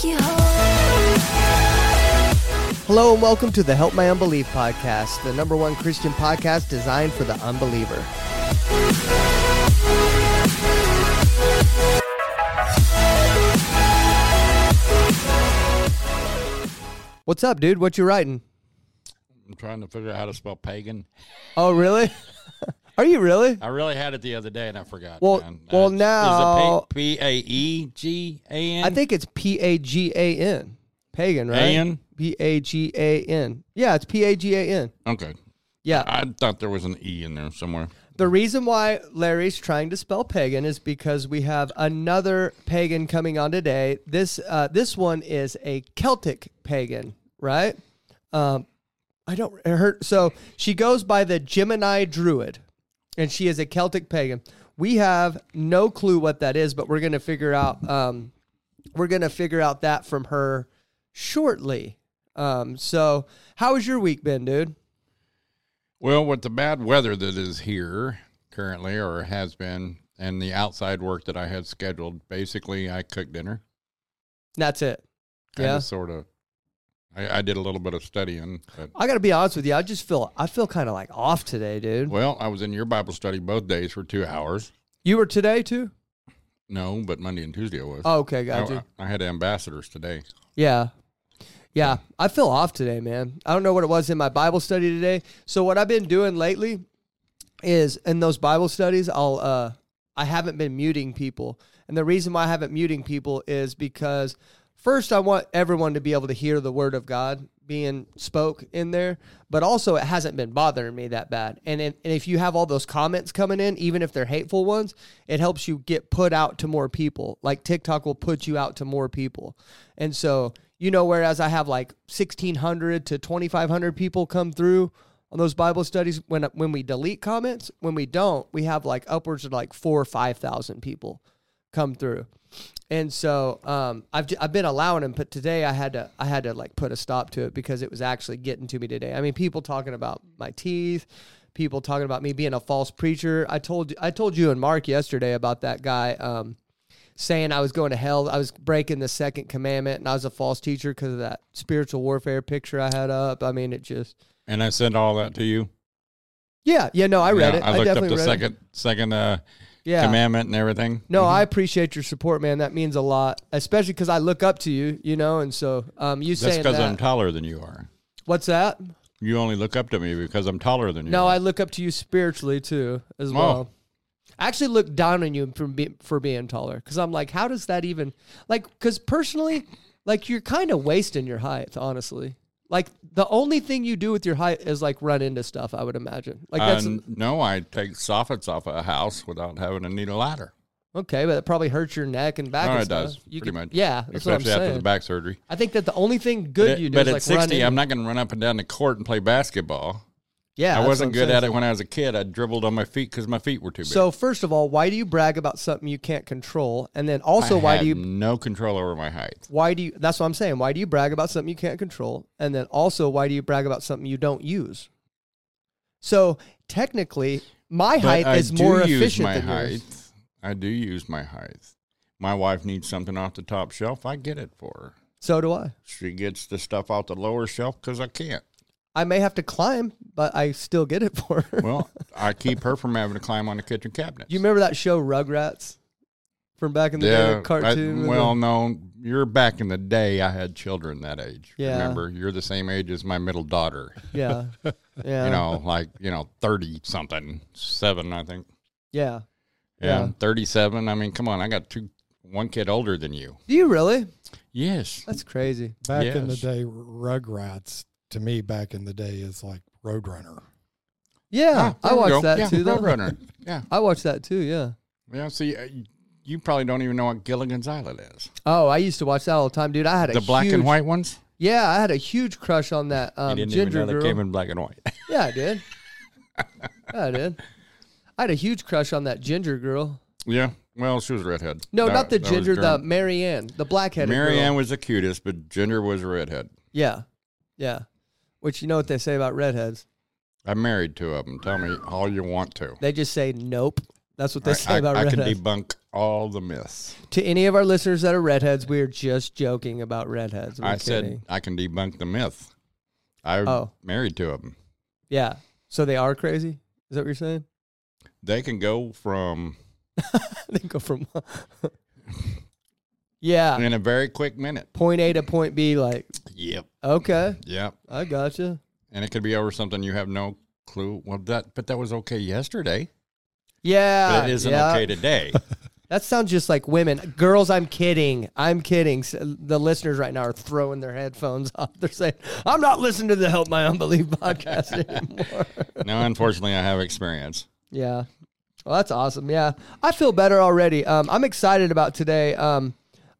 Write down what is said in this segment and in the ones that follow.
take you home. Hello and welcome to the Help My Unbelief podcast, the number one Christian podcast designed for the unbeliever. What's up, dude? What you writing? I'm trying to figure out how to spell pagan. Oh, really? Are you really? I really had it the other day and I forgot. Well- man. well, Is it now- P A E G A N. I think it's P A G A N. Pagan, right? A-N? P A G A N. Yeah, it's P A G A N. Okay. Yeah. I thought there was an E in there somewhere. The reason why Larry's trying to spell pagan is because we have another pagan coming on today. This uh, this one is a Celtic pagan, right? Um, I don't her so she goes by the Gemini Druid, and she is a Celtic pagan. We have no clue what that is, but we're gonna figure out. Um, we're gonna figure out that from her shortly. Um, so how has your week been, dude? Well, with the bad weather that is here currently, or has been, and the outside work that I had scheduled, basically I cooked dinner. That's it. Kind Yeah. of, sort of. I, I did a little bit of studying, but I got to be honest with you. I just feel I feel kind of like off today, dude. well, I was in your Bible study both days for two hours. You were today too? No, but Monday and Tuesday I was. Oh, okay, got you. I, I had ambassadors today. Yeah. Yeah, I feel off today, man. I don't know what it was in my Bible study today. So what I've been doing lately is in those Bible studies, I'll uh I haven't been muting people. And the reason why I haven't muting people is because first I want everyone to be able to hear the word of God being spoke in there, but also it hasn't been bothering me that bad. And, if- and if you have all those comments coming in, even if they're hateful ones, it helps you get put out to more people. Like TikTok will put you out to more people. And so, you know, whereas I have like 1,600 to 2,500 people come through on those Bible studies, when when we delete comments, when we don't, we have like upwards of like four or 5,000 people come through. And so um, I've I've been allowing them, but today I had to I had to like put a stop to it because it was actually getting to me today. I mean, people talking about my teeth, people talking about me being a false preacher. I told I told you and Mark yesterday about that guy um, saying I was going to hell. I was breaking the second commandment, and I was a false teacher because of that spiritual warfare picture I had up. I mean, it just And I sent all that to you. yeah yeah no I read Yeah, it. I looked up definitely the read it. second second uh, yeah. commandment and everything. No, I appreciate your support, man. That means a lot, especially because I look up to you, you know. And so, um, you That's saying because that. I'm taller than you are. What's that? You only look up to me because I'm taller than you. No, are. I look up to you spiritually too, as Oh. well. I actually look down on you for be, for being taller because I'm like, how does that even like? Because personally, like you're kind of wasting your height, honestly. Like the only thing you do with your height is like run into stuff. I would imagine. Like that's Uh, no, I take soffits off of a house without having to need a ladder. okay, but it probably hurts your neck and back. No, and it stuff. does, You pretty could- much. Yeah, that's what I'm especially after saying. the back surgery. I think that the only thing good but you do but is at like run 60, into- I'm not going to run up and down the court and play basketball. Yeah, I wasn't good at it when I was a kid. I dribbled on my feet because my feet were too big. So first of all, why do you brag about something you can't control? And then also, I why do you no control over my height? why do you? That's what I'm saying. Why do you brag about something you can't control? And then also, why do you brag about something you don't use? So technically, my But height I is more use efficient my than height. yours. I do use my height. My wife needs something off the top shelf. I get it for her. So do I. She gets the stuff off the lower shelf because I can't. I may have to climb, but I still get it for her. Well, I keep her from having to climb on the kitchen cabinet. Do you remember that show Rugrats from back in the day, Yeah, the cartoon? I, well, no, you're back in the day. I had children that age. Yeah. Remember, you're the same age as my middle daughter. yeah, yeah, You know, like you know, thirty something, seven, I think. yeah. Yeah, Yeah. thirty-seven. I mean, come on, I got two, one kid older than you. Do you really? Yes. That's crazy. Back in the day, Rugrats to me back in the day is like Roadrunner. Yeah, Ah, I watched that yeah, too. Though. Roadrunner. Yeah. I watched that too. Yeah. Yeah. See, uh, you probably don't even know what Gilligan's Island is. Oh, I used to watch that all the time, dude. I had a The black huge, and white ones. Yeah, I had a huge crush on that um, you didn't ginger even know girl. they came in black and white. Yeah, I did. yeah, I did. I had a huge crush on that ginger girl. yeah. Well, she was a redhead. No, That- not the ginger, the Mary Ann, the black-headed Mary girl. Was the cutest, but Ginger was a redhead. Yeah, yeah. Which you know what they say about redheads? I'm married two of them. Tell me all you want to. They just say nope. That's what they I, say I- about I can debunk all the myths. to any of our listeners that are redheads, we are just joking about redheads. We're I kidding. said I can debunk the myth. I'm Oh. married to them. yeah. So they are crazy. Is that what you're saying? They can go from they go from yeah, in a very quick minute. point A to point B. Like, Yep. okay, Yep. I gotcha. And it could be over something you have no clue. Well, that but that was okay yesterday. Yeah, But it isn't yeah. okay today. That sounds just like women. Girls, I'm kidding. I'm kidding. The listeners right now are throwing their headphones off. They're saying, I'm not listening to the Help My Unbelief podcast anymore. no, unfortunately, I have experience. yeah. Well, that's awesome. Yeah. I feel better already. Um, I'm excited about today. Um,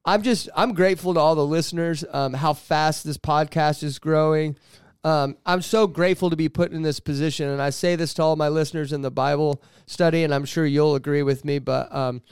I'm just, I'm grateful to all the listeners, um, how fast this podcast is growing. Um, I'm so grateful to be put in this position. And I say this to all my listeners in the Bible study, and I'm sure you'll agree with me, but um,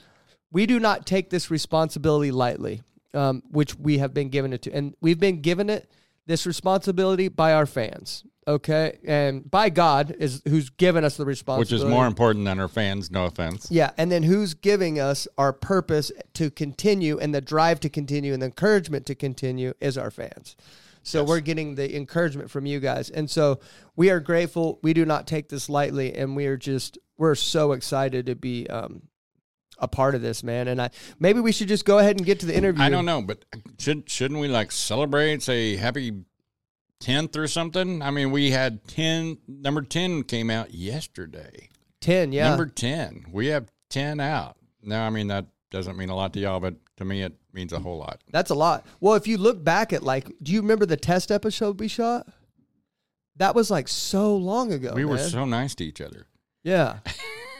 we do not take this responsibility lightly, um, which we have been given it to. And we've been given it, this responsibility, by our fans. Okay. And by God is who's given us the responsibility, Which is more important than our fans, no offense. Yeah, and then who's giving us our purpose to continue and the drive to continue and the encouragement to continue is our fans. So we're getting the encouragement from you guys. And so we are grateful. We do not take this lightly and we are just we're so excited to be um a part of this, man. And I maybe we should just go ahead and get to the interview. I don't know, but should shouldn't we like celebrate, say happy tenth or something? I mean, we had ten. Number ten came out yesterday. 10, yeah. Number ten, we have ten out. Now, I mean that doesn't mean a lot to y'all, but to me it means a whole lot. That's a lot. Well, if you look back at like do you remember the test episode we shot? That was like so long ago. we were so nice to each other. Yeah.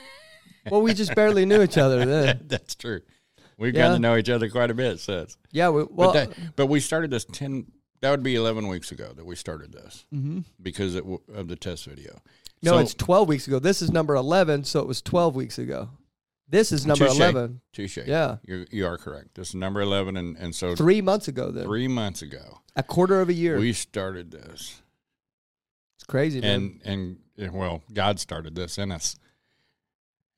well, we just barely knew each other then. That's true. We've Yeah. gotten to know each other quite a bit since. Yeah. We, well, but that, but we started this ten. That would be eleven weeks ago that we started this mhm. because it, w- of the test video. no, So- it's 12 weeks ago. This is number 11, so it was 12 weeks ago. This is number Touche. 11. Touche. Yeah. you you are correct. This is number eleven, and and so Three months ago, then. three months ago A quarter of a year. we started this, it's crazy, man. and and yeah, well, God started this in us.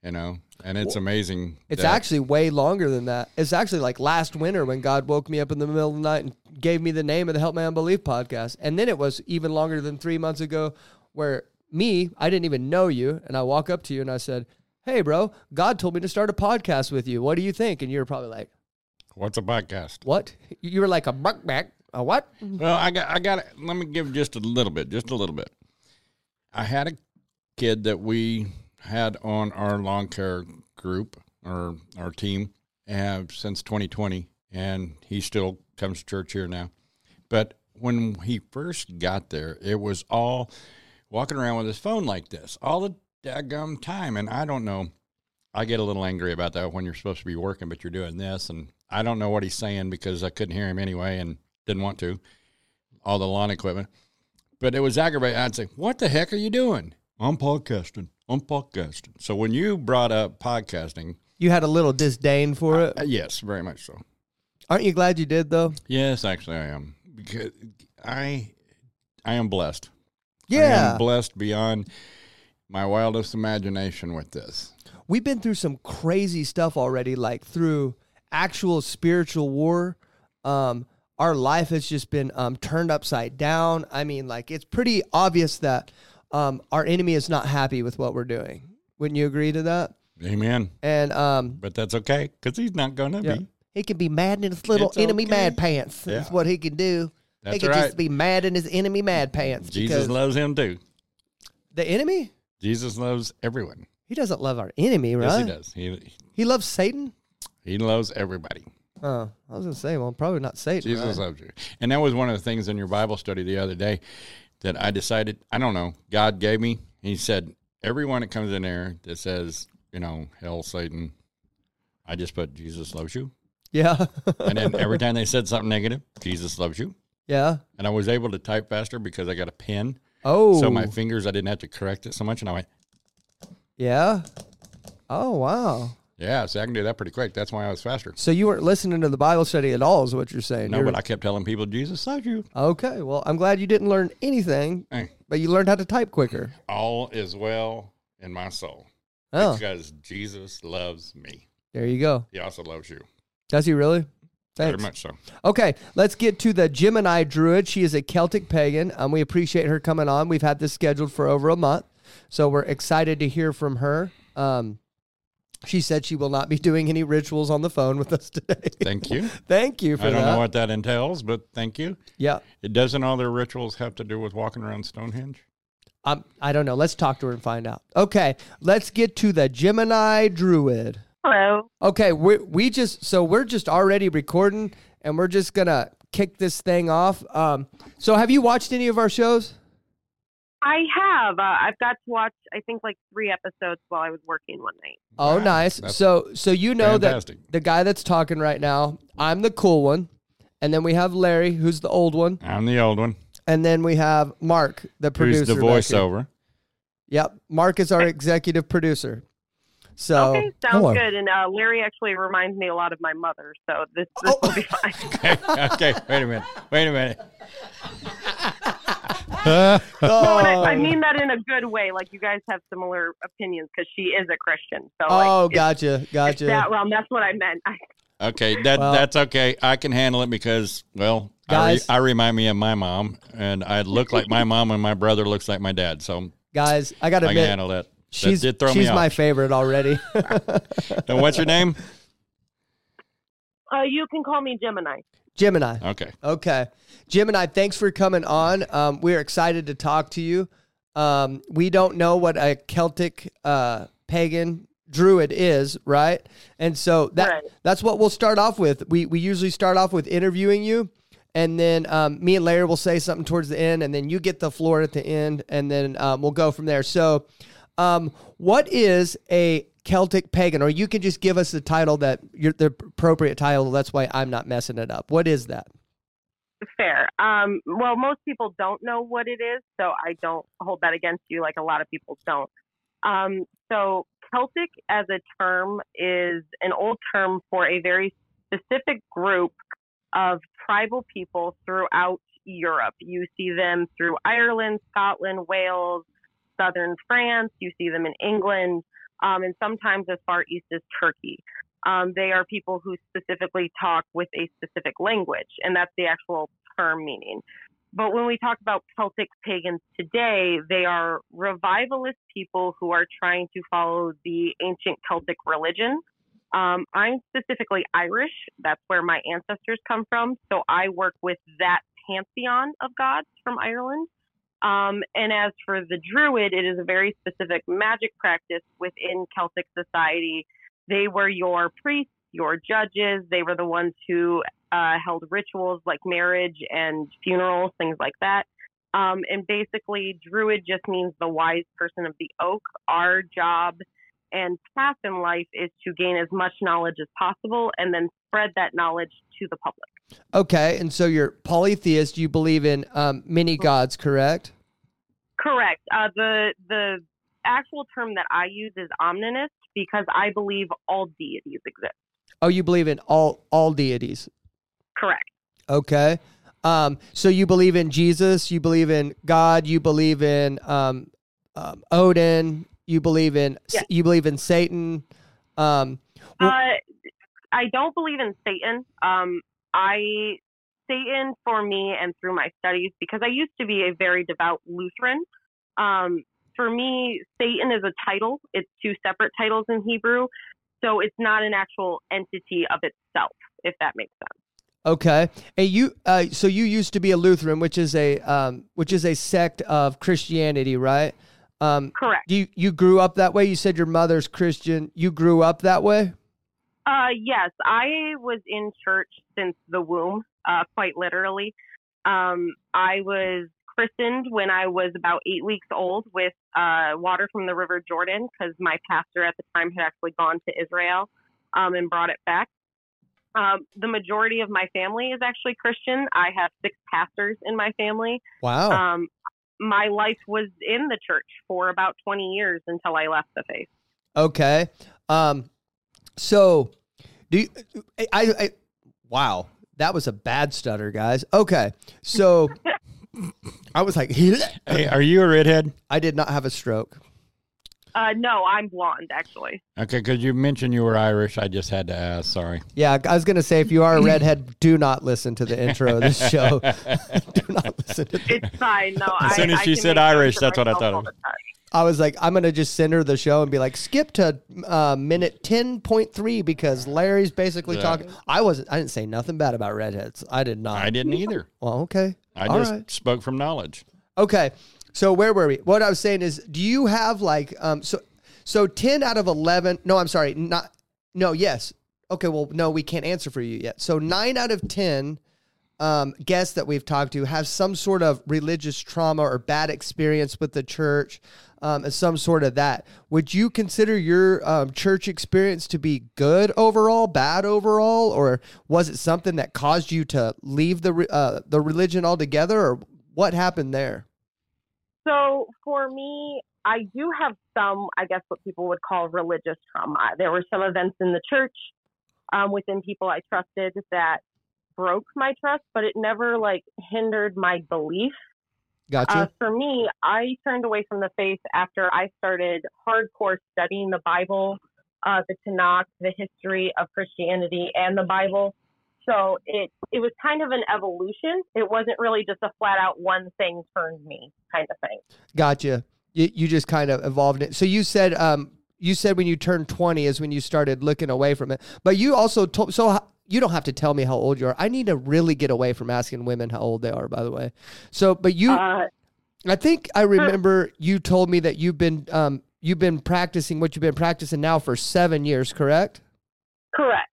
You know, and it's amazing. It's that- actually way longer than that. It's actually like last winter when God woke me up in the middle of the night and gave me the name of the Help My Unbelief podcast. And then it was even longer than three months ago where me, I didn't even know you. And I walk up to you and I said, Hey, bro, God told me to start a podcast with you. What do you think? And you're probably like, what's a podcast. What? You were like a buck back. A what? Well, I got I got it. Let me give just a little bit, just a little bit. I had a kid that we had on our lawn care group or our team have since 2020, and he still comes to church here now. But when he first got there, it was all walking around with his phone like this all the daggum time, and I don't know. I get a little angry about that when you're supposed to be working, but you're doing this, and I don't know what he's saying because I couldn't hear him anyway, and didn't want to. All the lawn equipment, but it was aggravating. I'd say, "What the heck are you doing?" I'm podcasting. I'm podcasting. So when you brought up podcasting, You had a little disdain for it. uh, yes, very much so. Aren't you glad you did, though? Yes, actually, I am because I I am blessed. I Yeah. am blessed beyond my wildest imagination with this. we've been through some crazy stuff already, like through actual spiritual war. Um, our life has just been um, turned upside down. I mean, like it's pretty obvious that um, our enemy is not happy with what we're doing. Wouldn't you agree to that? Amen. And um, But that's okay because he's not going to yeah, be. he can be mad in his little It's enemy okay. mad pants. That's what he can do. That's he can right. just be mad in his enemy mad pants. Jesus loves him too. the enemy. Jesus loves everyone. He doesn't love our enemy, right? Yes, he does. He He loves Satan. he loves everybody. Oh, I was gonna say, well, probably not Satan. Jesus right? loves you. And that was one of the things in your Bible study the other day that I decided, I don't know, God gave me. He said, everyone that comes in there that says, you know, hell, Satan, I just put Jesus loves you. Yeah. And then every time they said something negative, Jesus loves you. yeah. And I was able to type faster because I got a pen. Oh. So my fingers, I didn't have to correct it so much. And I went, Yeah. Oh wow. Yeah, so I can do that pretty quick. That's why I was faster. So you weren't listening to the Bible study at all, is what you're saying? No, You're- but I kept telling people, Jesus loves you. okay. Well, I'm glad you didn't learn anything, Hey, but you learned how to type quicker. all is well in my soul. Oh, because Jesus loves me. there you go. He also loves you. Does he really? Very much so. Okay, let's get to the Gemini Druid. She is a Celtic pagan. Um, we appreciate her coming on. We've had this scheduled for over a month, so we're excited to hear from her. Um, she said she will not be doing any rituals on the phone with us today. Thank you. Thank you for I don't that. know what that entails, but thank you. yeah, It doesn't all their rituals have to do with walking around Stonehenge? um, I don't know. Let's talk to her and find out. Okay, let's get to the Gemini Druid. Hello. Okay, we we just so we're just already recording, and we're just gonna kick this thing off. Um, so have you watched any of our shows? I have. Uh, I've got to watch, I think, like three episodes while I was working one night. Oh, Wow, nice. that's So so you know fantastic. that the guy that's talking right now, I'm the cool one, and then we have Larry, who's the old one, I'm the old one. and then we have Mark, the producer. Who's the voiceover? Yep, Mark is our executive producer. So okay, sounds hello. good. And uh, Larry actually reminds me a lot of my mother, so this, this Oh. will be fine. Okay, okay, wait a minute. Wait a minute. No, and I, Oh. I mean that in a good way. Like you guys have similar opinions because she is a Christian. So like, oh, it's- gotcha, it's gotcha. that realm. That's what I meant. Okay, that Well- that's okay. I can handle it because, well, I, re- I remind me of my mom, and I look like my mom, and my brother looks like my dad. So Guys, I got to admit, handle that. she's that did throw she's me my off. favorite already. And what's your name? uh, you can call me Gemini. Gemini. Okay. Okay. Gemini, thanks for coming on. Um, we're excited to talk to you. Um, we don't know what a Celtic uh, pagan druid is, right? And so that Right. that's what we'll start off with. We we usually start off with interviewing you, and then um, me and Larry will say something towards the end, and then you get the floor at the end, and then um, we'll go from there. So, um, what is a Celtic pagan? Or you can just give us the title that you're the appropriate title. That's why I'm not messing it up. What is that? Fair. Um, well, most people don't know what it is, so I don't hold that against you like a lot of people don't. Um, so, Celtic as a term is an old term for a very specific group of tribal people throughout Europe. You see them through Ireland, Scotland, Wales, southern France. You see them in England, um, and sometimes as far east as Turkey. Um, they are people who specifically talk with a specific language, and that's the actual term meaning. But when we talk about Celtic pagans today, they are revivalist people who are trying to follow the ancient Celtic religion. Um, I'm specifically Irish. That's where my ancestors come from. So I work with that pantheon of gods from Ireland. Um, and as for the Druid, it is a very specific magic practice within Celtic society. They were your priests, your judges. They were the ones who uh, held rituals like marriage and funerals, things like that. Um, and basically, Druid just means the wise person of the oak. Our job and path in life is to gain as much knowledge as possible and then spread that knowledge to the public. Okay, and so you're polytheist. You believe in um, many gods, correct? Correct. Uh, the the actual term that I use is omninist because I believe all deities exist. Oh, you believe in all all deities. Correct. Okay. Um, so you believe in Jesus. You believe in God. You believe in um, um, Odin. You believe in Yes. you believe in Satan. Um, Well- Uh, I don't believe in Satan. Um, I Satan for me and through my studies because I used to be a very devout Lutheran. Um, for me, Satan is a title. It's two separate titles in Hebrew, so it's not an actual entity of itself. If that makes sense. okay. And you uh, so you used to be a Lutheran, which is a um, which is a sect of Christianity, right? Um, Correct. you you grew up that way. You said your mother's Christian. You grew up that way. Uh, yes, I was in church since the womb, uh, quite literally. Um, I was christened when I was about eight weeks old with uh, water from the River Jordan because my pastor at the time had actually gone to Israel um, and brought it back. Um, the majority of my family is actually Christian. I have six pastors in my family. Wow. Um, my life was in the church for about 20 years until I left the faith. Okay. Um, so do you, I, I, wow, that was a bad stutter, guys. Okay. So I was like, Hey, are you a redhead? I did not have a stroke. Uh, no, I'm blonde actually. Okay, because you mentioned you were Irish. I just had to ask. Sorry. Yeah, I was gonna say if you are a redhead, do not listen to the intro of this show. do not listen to. The- It's fine. No, As I, soon as I she can said Irish, that's what I myself thought all of. the time. I was like, I'm gonna just send her the show and be like, skip to uh, minute ten point three because Larry's basically Yeah. talking. I wasn't. I didn't say nothing bad about redheads. I did not. I didn't either. Well, okay. I All just right. spoke from knowledge. Okay. So where were we? What I was saying is, do you have like um so so ten out of eleven? No, I'm sorry, not no. Yes. Okay. Well, no, we can't answer for you yet. So nine out of ten um, guests that we've talked to have some sort of religious trauma or bad experience with the church, um, and some sort of that. Would you consider your um, church experience to be good overall, bad overall, or was it something that caused you to leave the uh, the religion altogether, or what happened there? So for me, I do have some, I guess, what people would call religious trauma. There were some events in the church um, within people I trusted that broke my trust, but it never like hindered my belief. Gotcha. Uh, for me, I turned away from the faith after I started hardcore studying the Bible, uh, the Tanakh, the history of Christianity, and the Bible. So it it was kind of an evolution. It wasn't really just a flat out one thing turned me kind of thing. Gotcha. You, you just kind of evolved it. So you said um you said when you turned 20 is when you started looking away from it. But you also told so you don't have to tell me how old you are. I need to really get away from asking women how old they are by the way. So but you Uh, I think I remember you told me that you've been um you've been practicing what you've been practicing now for 7 years, correct? correct.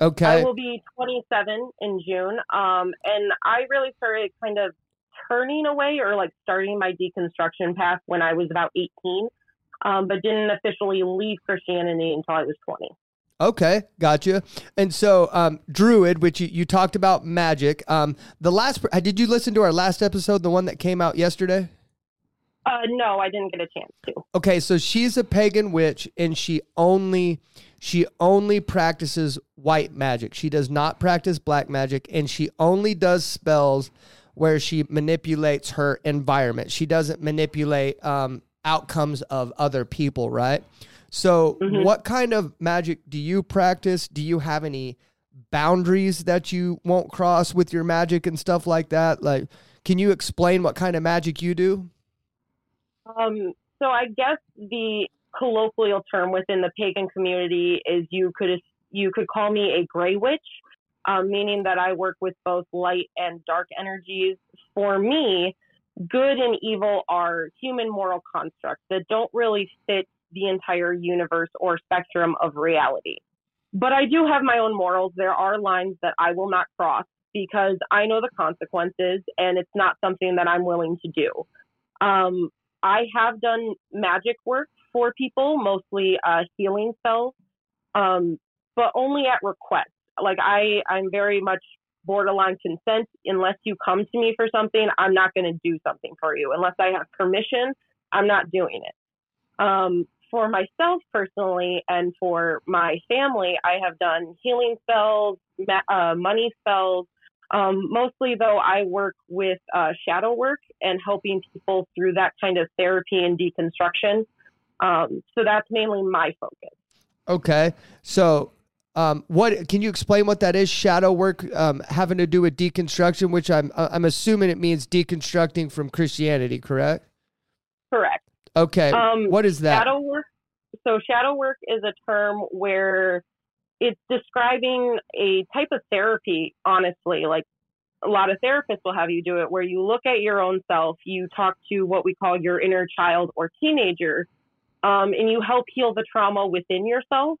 Okay. I will be 27 in June. Um, and I really started kind of turning away or like starting my deconstruction path when I was about 18, um, but didn't officially leave Christianity until I was 20. Okay, gotcha. And so, um, Druid, which you, you talked about magic. Um, the last, did you listen to our last episode, the one that came out yesterday? Uh, no, I didn't get a chance to. Okay, so she's a pagan witch, and she only, she only practices white magic. She does not practice black magic, and she only does spells where she manipulates her environment. She doesn't manipulate um, outcomes of other people, right? So, Mhm. what kind of magic do you practice? Do you have any boundaries that you won't cross with your magic and stuff like that? Like, can you explain what kind of magic you do? Um, so I guess the colloquial term within the pagan community is you could you could call me a gray witch, um, meaning that I work with both light and dark energies. For me, good and evil are human moral constructs that don't really fit the entire universe or spectrum of reality. But I do have my own morals. There are lines that I will not cross because I know the consequences and it's not something that I'm willing to do. Um, I have done magic work for people, mostly uh, healing spells, um, but only at request. Like I, I'm very much borderline consent. Unless you come to me for something, I'm not going to do something for you. Unless I have permission, I'm not doing it. Um, for myself personally and for my family, I have done healing spells, ma- uh, money spells, um, mostly, though, I work with uh, shadow work and helping people through that kind of therapy and deconstruction. Um, so that's mainly my focus. Okay. So, um, what can you explain what that is? Shadow work um, having to do with deconstruction, which I'm I'm assuming it means deconstructing from Christianity, correct? Correct. Okay. Um, what is that? Shadow work. So shadow work is a term where it's describing a type of therapy. Honestly, like a lot of therapists will have you do it, where you look at your own self, you talk to what we call your inner child or teenager, um, and you help heal the trauma within yourself.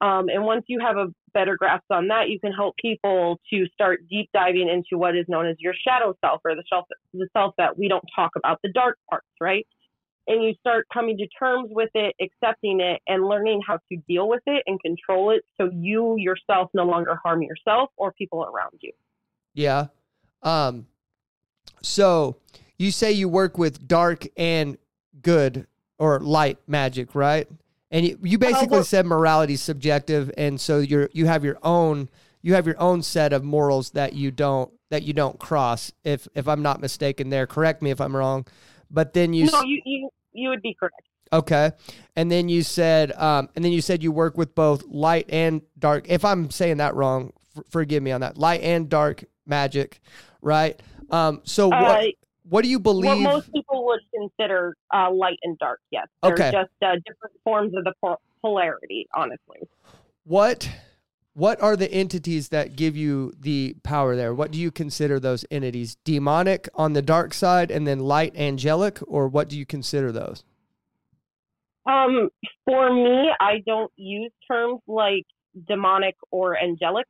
Um, and once you have a better grasp on that, you can help people to start deep diving into what is known as your shadow self or the self, the self that we don't talk about, the dark parts, right? And you start coming to terms with it, accepting it, and learning how to deal with it and control it so you yourself no longer harm yourself or people around you. Yeah. Um. So you say you work with dark and good or light magic, right? And you, you basically well- said morality is subjective, and so you're you have your own you have your own set of morals that you don't that you don't cross. If if I'm not mistaken, there. Correct me if I'm wrong. But then you No, s- you, you, you would be correct. Okay. And then you said, um, and then you said you work with both light and dark. If I'm saying that wrong, f- forgive me on that. Light and dark magic, right? Um, so what? Uh, what do you what believe? most people would consider uh, light and dark. Yes, they're Okay. just uh, different forms of the polarity. Honestly, What what are the entities that give you the power there? What do you consider those entities? Demonic on the dark side and then light angelic or what do you consider those? um, for me, I don't use terms like demonic or angelic.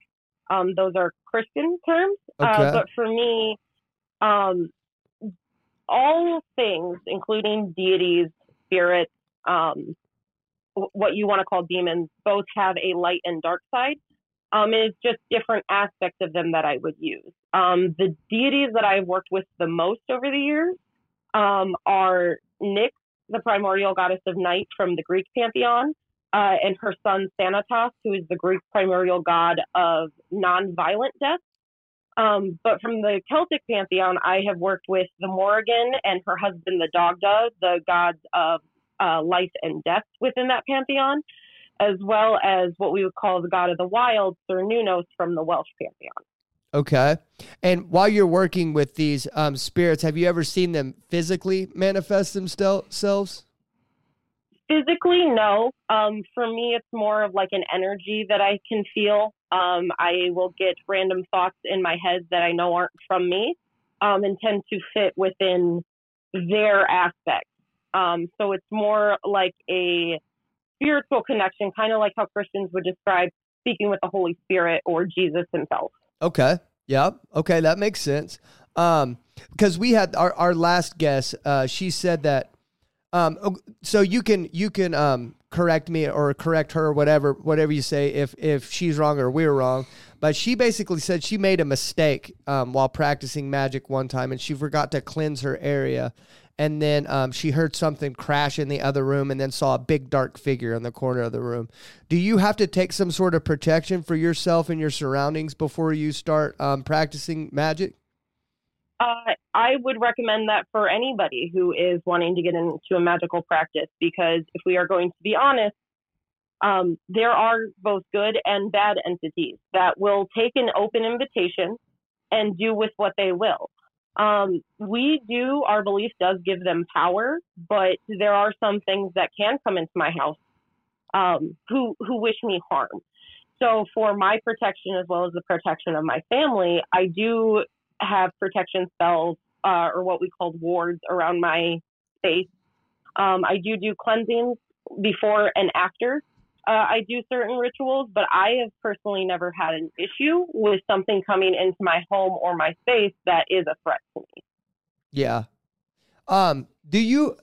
Um, those are Christian terms. Okay. Uh, but for me, um, all things, including deities, spirits, um, what you want to call demons, both have a light and dark side. Um, and it's just different aspects of them that I would use. Um, the deities that I've worked with the most over the years um, are Nyx, the primordial goddess of night from the Greek pantheon, uh, and her son Thanatos, who is the Greek primordial god of non-violent death. Um, but from the Celtic pantheon, I have worked with the Morrigan and her husband, the Dagda, the gods of uh, life and death within that pantheon, as well as what we would call the god of the wilds wild, Cernunnos from the Welsh pantheon. Okay. And while you're working with these um, spirits, have you ever seen them physically manifest themselves? Physically, no. Um, for me, it's more of like an energy that I can feel. Um, I will get random thoughts in my head that I know aren't from me um, and tend to fit within their aspect. Um, so it's more like a spiritual connection, kind of like how Christians would describe speaking with the Holy Spirit or Jesus himself. Okay. Yeah. Okay, that makes sense. Um, because we had our, our last guest, uh, she said that um so you can you can um correct me or correct her whatever whatever you say if if she's wrong or we're wrong but she basically said she made a mistake um, while practicing magic one time and she forgot to cleanse her area and then um, she heard something crash in the other room and then saw a big dark figure in the corner of the room do you have to take some sort of protection for yourself and your surroundings before you start um, practicing magic Uh, I would recommend that for anybody who is wanting to get into a magical practice because if we are going to be honest, um, there are both good and bad entities that will take an open invitation and do with what they will. Um, we do, our belief does give them power, but there are some things that can come into my house um, who, who wish me harm. So, for my protection as well as the protection of my family, I do have protection spells uh, or what we call wards around my space. Um, I do do cleansings before and after. Uh, I do certain rituals, but I have personally never had an issue with something coming into my home or my space that is a threat to me. Yeah. Um, do you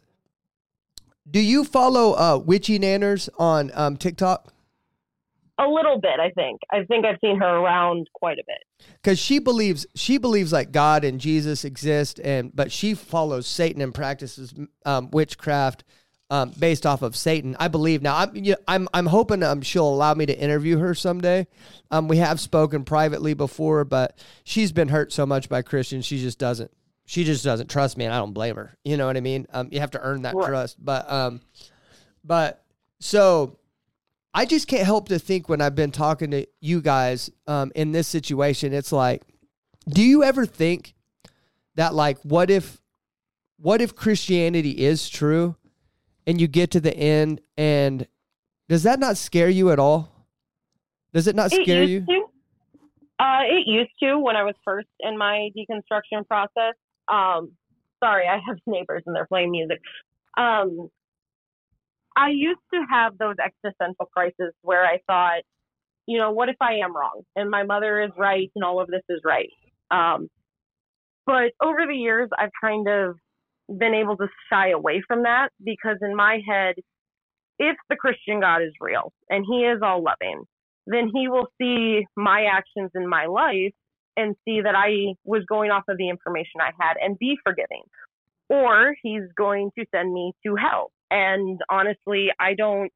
do you follow uh Witchy Nanners on um TikTok? A little bit, I think. I think I've seen her around quite a bit. Because she believes she believes like God and Jesus exist, and but she follows Satan and practices um, witchcraft um, based off of Satan. I believe now. I'm you I'm I'm hoping um, she'll allow me to interview her someday. Um, we have spoken privately before, but she's been hurt so much by Christians, she just doesn't. She just doesn't trust me, and I don't blame her. You know what I mean? Um, you have to earn that Right. trust. But um, but so I just can't help to think when I've been talking to you guys um, in this situation, it's like, do you ever think that like, what if, what if Christianity is true, and you get to the end, and does that not scare you at all? Does it not It scare used you? To. Uh, it used to when I was first in my deconstruction process. Um, sorry, I have neighbors and they're playing music. Um, I used to have those existential crises where I thought, you know, what if I am wrong and my mother is right and all of this is right? Um, but over the years, I've kind of been able to shy away from that because in my head, if the Christian God is real and he is all loving, then he will see my actions in my life and see that I was going off of the information I had and be forgiving. Or he's going to send me to hell. And honestly, I don't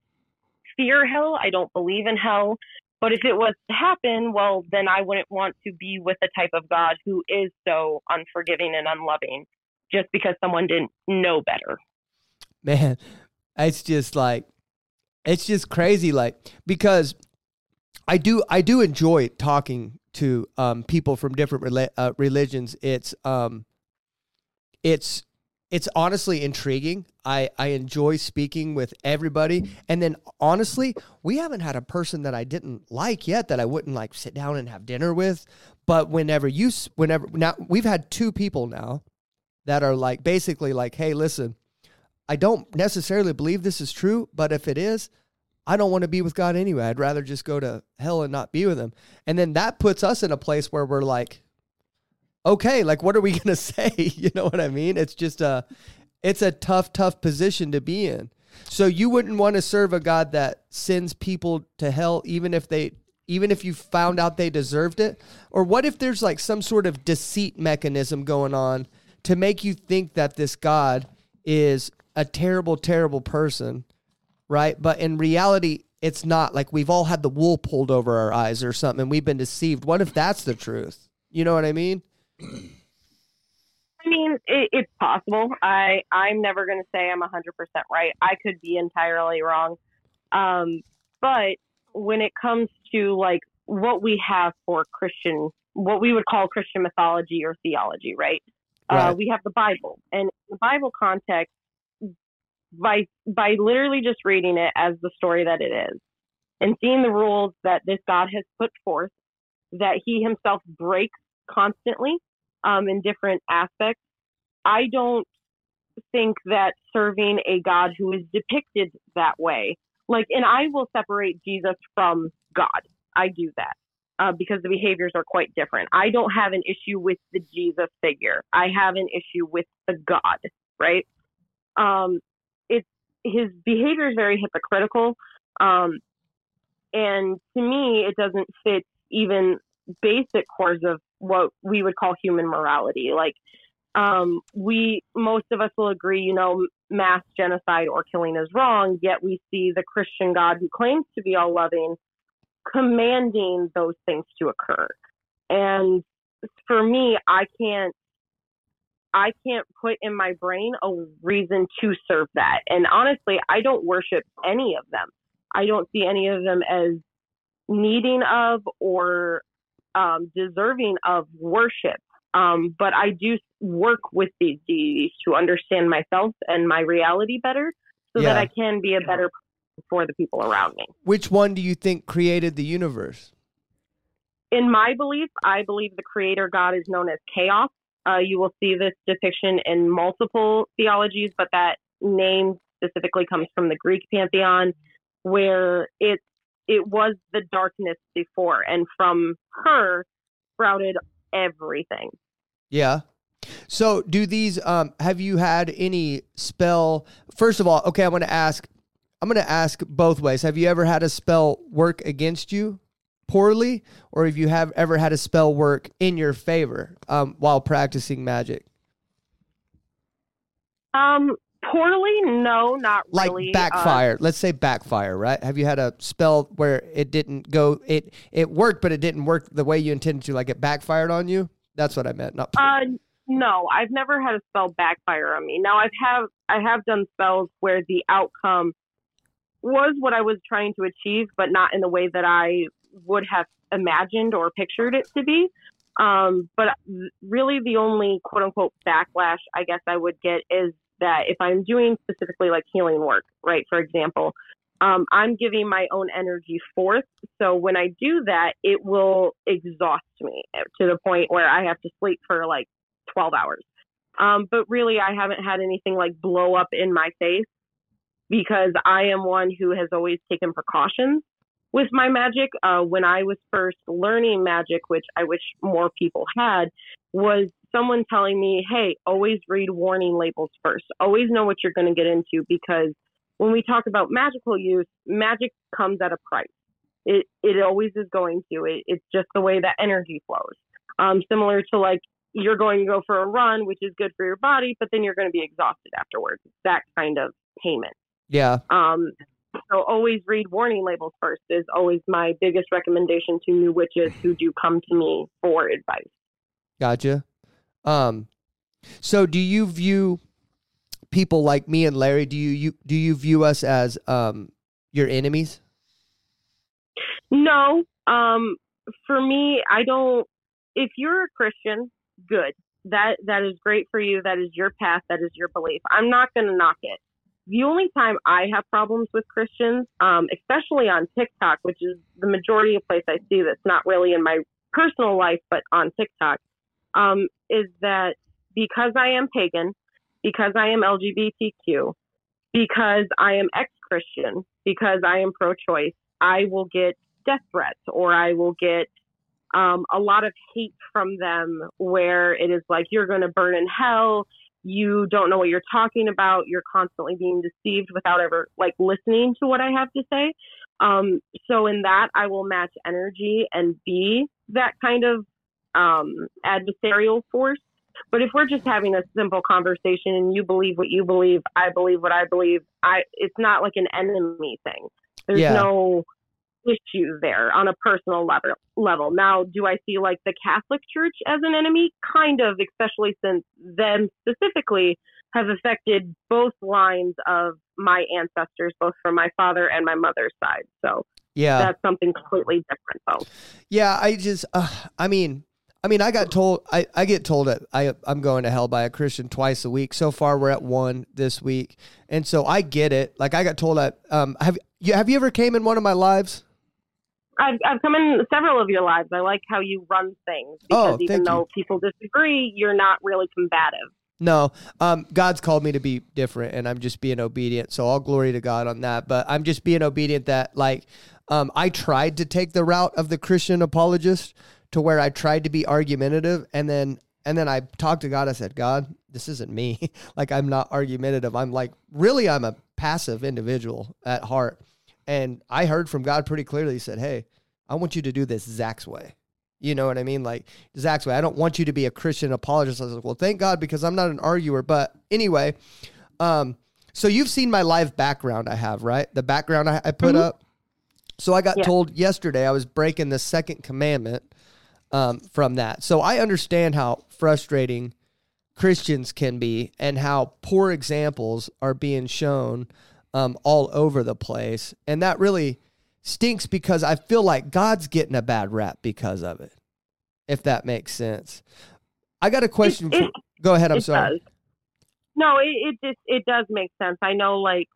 fear hell. I don't believe in hell. But if it was to happen, well, then I wouldn't want to be with the type of God who is so unforgiving and unloving just because someone didn't know better. Man, It's just like, it's just crazy. Like because I do I do enjoy talking to um, people from different rela- uh, religions. It's um, it's it's honestly intriguing. I, I enjoy speaking with everybody. And then honestly, we haven't had a person that I didn't like yet that I wouldn't like sit down and have dinner with. But whenever you, whenever now we've had two people now that are like basically like, hey, listen, I don't necessarily believe this is true, but if it is, I don't want to be with God anyway. I'd rather just go to hell and not be with him. And then that puts us in a place where we're like, okay, like what are we going to say? you know what I mean? It's just a it's a tough tough position to be in. So you wouldn't want to serve a God that sends people to hell even if they even if you found out they deserved it? Or what if there's like some sort of deceit mechanism going on to make you think that this God is a terrible terrible person, right? But in reality it's not like we've all had the wool pulled over our eyes or something and we've been deceived. What if that's the truth? You know what I mean? I mean, it, it's possible. I I'm never going to say I'm 100% right. I could be entirely wrong. Um, but when it comes to like what we have for Christian, what we would call Christian mythology or theology, right? Uh, right. Uh, we have the Bible, and the Bible context by by literally just reading it as the story that it is, and seeing the rules that this God has put forth, that He Himself breaks constantly um, in different aspects. I don't think that serving a God who is depicted that way, like, and I will separate Jesus from God. I do that uh, because the behaviors are quite different. I don't have an issue with the Jesus figure. I have an issue with the God, right? Um, it's his behavior is very hypocritical, um, and to me, it doesn't fit even basic cores of what we would call human morality. Like, um, we, most of us will agree, you know, mass genocide or killing is wrong, yet we see the Christian God who claims to be all loving commanding those things to occur. And for me, I can't I can't put in my brain a reason to serve that. And honestly, I don't worship any of them. I don't see any of them as needing of or um, deserving of worship. Um, but I do work with these deities to understand myself and my reality better so yeah. that I can be a better person for the people around me. Which one do you think created the universe? In my belief, I believe the creator God is known as chaos. Uh, you will see this depiction in multiple theologies, but that name specifically comes from the Greek pantheon, where it's it was the darkness before, and from her sprouted everything. Yeah. So, do these? Um, have you had any spell? First of all, okay, I want to ask. I'm going to ask both ways. Have you ever had a spell work against you poorly, or have you have ever had a spell work in your favor um, while practicing magic? Um, poorly? No not like really. Backfire. Uh, let's say backfire right? Have you had a spell where it didn't go it it worked but it didn't work the way you intended to like it backfired on you? That's what i meant not uh no. I've never had a spell backfire on me. Now i've have i have done spells where the outcome was what i was trying to achieve but not in the way that i would have imagined or pictured it to be um, but really the only quote unquote backlash I guess I would get is that if I'm doing specifically like healing work, right, for example, um, I'm giving my own energy forth. So when I do that, it will exhaust me to the point where I have to sleep for like 12 hours. Um, but really, I haven't had anything like blow up in my face because I am one who has always taken precautions with my magic. Uh, when I was first learning magic, which I wish more people had, was someone telling me, hey, always read warning labels first. Always know what you're going to get into because when we talk about magical use, magic comes at a price. It, it always is going to. It, it's just the way that energy flows. Um, similar to like you're going to go for a run, which is good for your body, but then you're going to be exhausted afterwards. that kind of payment. Yeah. Um, so always read warning labels first is always my biggest recommendation to new witches who do come to me for advice. Gotcha. Um, so do you view people like me and Larry, do you, you do you view us as um, your enemies? No. Um, for me, I don't. If you're a Christian, good. That that is great for you. That is your path. That is your belief. I'm not going to knock it. The only time I have problems with Christians, um, especially on TikTok, which is the majority of place I see that's not really in my personal life, but on TikTok, um, is that because I am pagan, because I am LGBTQ, because I am ex Christian, because I am pro choice, I will get death threats or I will get um, a lot of hate from them where it is like, you're going to burn in hell. You don't know what you're talking about. You're constantly being deceived without ever like listening to what I have to say. Um, so in that, I will match energy and be that kind of um, adversarial force. But if we're just having a simple conversation and you believe what you believe, I believe what I believe, I it's not like an enemy thing. There's Yeah. no issue there on a personal level level. Now, do I see like the Catholic Church as an enemy? Kind of, especially since them specifically have affected both lines of my ancestors, both from my father and my mother's side. So Yeah. that's something completely different though. Yeah, I just, uh, I mean, I mean, I got told, I, I get told that I, I'm going to hell by a Christian twice a week. So far, we're at one this week, and so I get it. Like I got told that. Um, have you have you ever came in one of my lives? I've, I've come in several of your lives. I like how you run things because Oh, even thank you. though people disagree, you're not really combative. No, um, God's called me to be different, and I'm just being obedient. So all glory to God on that. But I'm just being obedient that, like, um, I tried to take the route of the Christian apologist to where I tried to be argumentative, and then and then I talked to God. I said, God, this isn't me. like, I'm not argumentative. I'm like, really, I'm a passive individual at heart. And I heard from God pretty clearly. He said, Hey, I want you to do this Zach's way. You know what I mean? Like Zach's way. I don't want you to be a Christian apologist. I was like, well, thank God because I'm not an arguer. But anyway, um, so you've seen my live background I have, right? The background I, I put up. So I got Yeah. told yesterday I was breaking the second commandment um, from that. So I understand how frustrating Christians can be and how poor examples are being shown um, all over the place. And that really stinks because I feel like God's getting a bad rap because of it, if that makes sense. I got a question. it- for, go ahead. I'm it sorry. does. No, it, it just it does make sense. I know, like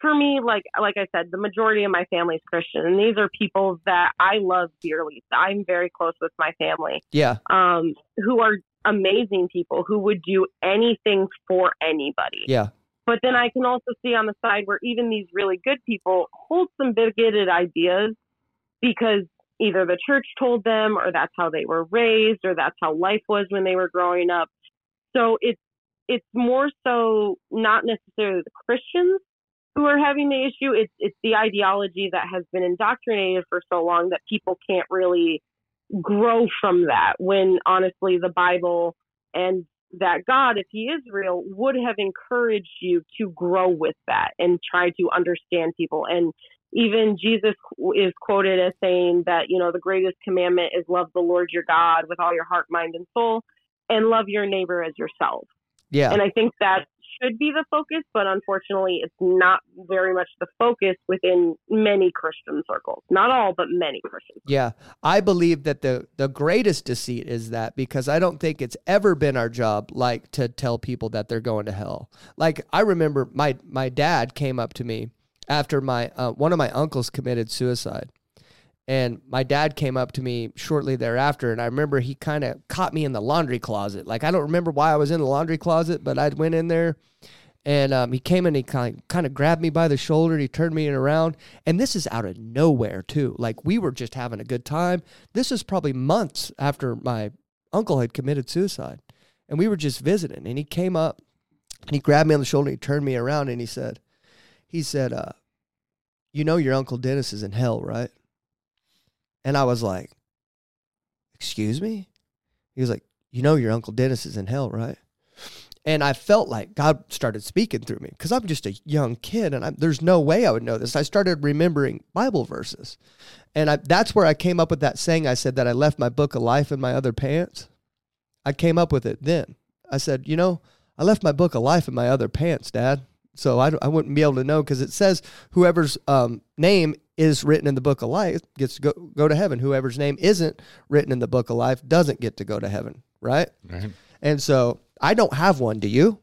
for me, like like I said, the majority of my family is Christian, and these are people that I love dearly. I'm very close with my family, Yeah. um, who are amazing people who would do anything for anybody. Yeah. But then I can also see on the side where even these really good people hold some bigoted ideas because either the church told them or that's how they were raised or that's how life was when they were growing up. So it's it's more so not necessarily the Christians who are having the issue. It's it's the ideology that has been indoctrinated for so long that people can't really grow from that when honestly the Bible and that God, if he is real, would have encouraged you to grow with that and try to understand people. And even Jesus is quoted as saying that, you know, the greatest commandment is love the Lord your God with all your heart, mind, and soul, and love your neighbor as yourself. Yeah. And I think that should be the focus, but unfortunately, it's not very much the focus within many Christian circles. Not all, but many Christians. Yeah, I believe that the the greatest deceit is that because I don't think it's ever been our job like to tell people that they're going to hell. Like I remember my my dad came up to me after my uh, one of my uncles committed suicide. And my dad came up to me shortly thereafter, and I remember he kind of caught me in the laundry closet. Like I don't remember why I was in the laundry closet, but I went in there, and um, he came and he kind kind of grabbed me by the shoulder. And he turned me around, and this is out of nowhere too. Like we were just having a good time. This is probably months after my uncle had committed suicide, and we were just visiting. And he came up, and he grabbed me on the shoulder. And he turned me around, and he said, "He said, uh, you know your uncle Dennis is in hell, right?" And I was like, "Excuse me?" He was like, "You know your uncle Dennis is in hell, right?" And I felt like God started speaking through me because I'm just a young kid and I, there's no way I would know this. I started remembering Bible verses. And I, that's where I came up with that saying I said that I left my book of life in my other pants. I came up with it then. I said, you know, I left my book of life in my other pants, Dad. So I, I wouldn't be able to know because it says whoever's um, name is written in the book of life gets to go, go to heaven. Whoever's name isn't written in the book of life doesn't get to go to heaven, right? Right. And so I don't have one. Do you?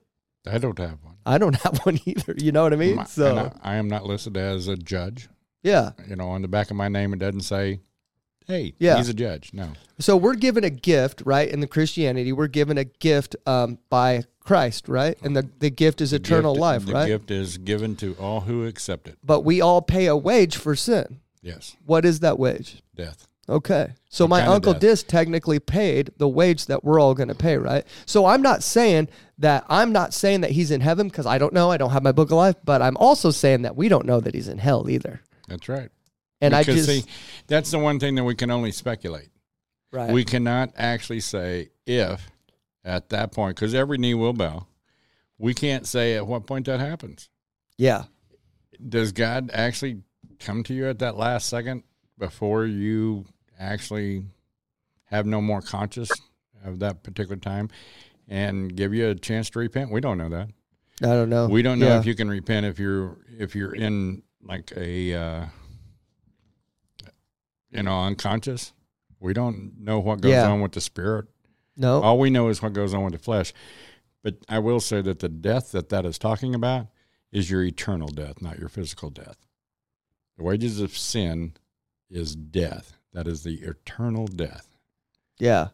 I don't have one. I don't have one either. You know what I mean? My- So I, I am not listed as a judge. yeah. You know, on the back of my name, it doesn't say, "Hey, Yeah. he's a judge." No, So we're given a gift, right? In the Christianity, we're given a gift um, by Christ, right? And the, the gift is The eternal gift- life, The right? The gift is given to all who accept it. But we all pay a wage for sin. Yes, What is that wage? death. Okay. So What my uncle? Dis technically paid the wage that we're all going to pay, right? So I'm not saying that I'm not saying that he's in heaven because I don't know. I don't have my book of life, but I'm also saying that we don't know that he's in hell either. That's right. And I because just see, that's the one thing that we can only speculate. right. We cannot actually say if at that point, because every knee will bow. We can't say at what point that happens. yeah. Does God actually come to you at that last second before you actually have no more conscious of that particular time and give you a chance to repent? We don't know that. I don't know. We don't know Yeah. if you can repent if you're if you're in like a uh, you know unconscious. We don't know what goes Yeah. on with the spirit. No. All we know is what goes on with the flesh. But I will say that the death that that is talking about is your eternal death, not your physical death. The wages of sin is death. That is the eternal death. Yeah.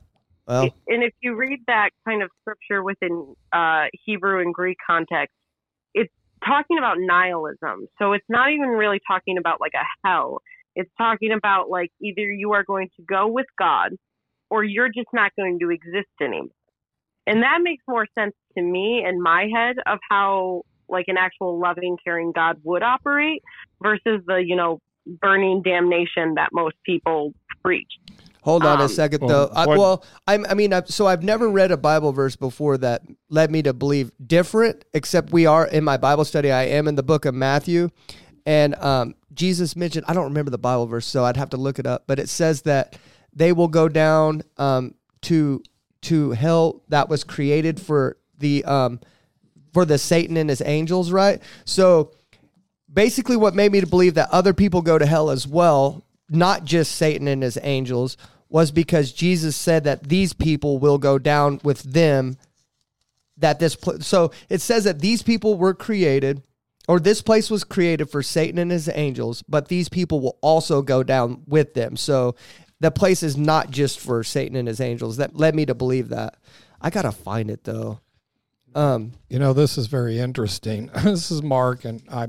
Well, and if you read that kind of scripture within uh, Hebrew and Greek context, it's talking about nihilism. So it's not even really talking about like a hell. It's talking about like either you are going to go with God or you're just not going to exist anymore. And that makes more sense to me in my head of how like an actual loving, caring God would operate versus the, you know, burning damnation that most people preach. hold on a um, second, well, though. I, well, I'm, I mean, i so I've never read a Bible verse before that led me to believe different, except we are in my Bible study. I am in the book of Matthew. And um, Jesus mentioned, I don't remember the Bible verse, so I'd have to look it up, but it says that they will go down um, to to hell that was created for the um, for the Satan and his angels, right? So basically what made me to believe that other people go to hell as well, not just Satan and his angels, was because Jesus said that these people will go down with them. That this pl- so it says that these people were created, or this place was created for Satan and his angels, but these people will also go down with them. So the place is not just for Satan and his angels. That led me to believe that. I gotta find it though. Um, You know, this is very interesting. this is Mark, and I,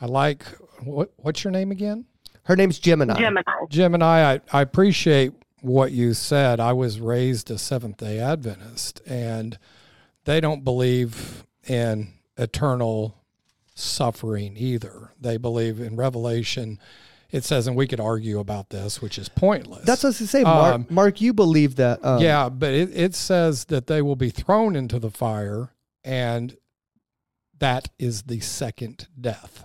I like what. What's your name again? her name's Gemini. Gemini. Gemini. I, I appreciate what you said. I was raised a Seventh Day Adventist, and they don't believe in eternal suffering either. They believe in Revelation. It says, and we could argue about this, which is pointless. That's what I say, Mark. Um, Mark, you believe that? Um, yeah, but it, it says that they will be thrown into the fire, and that is the second death.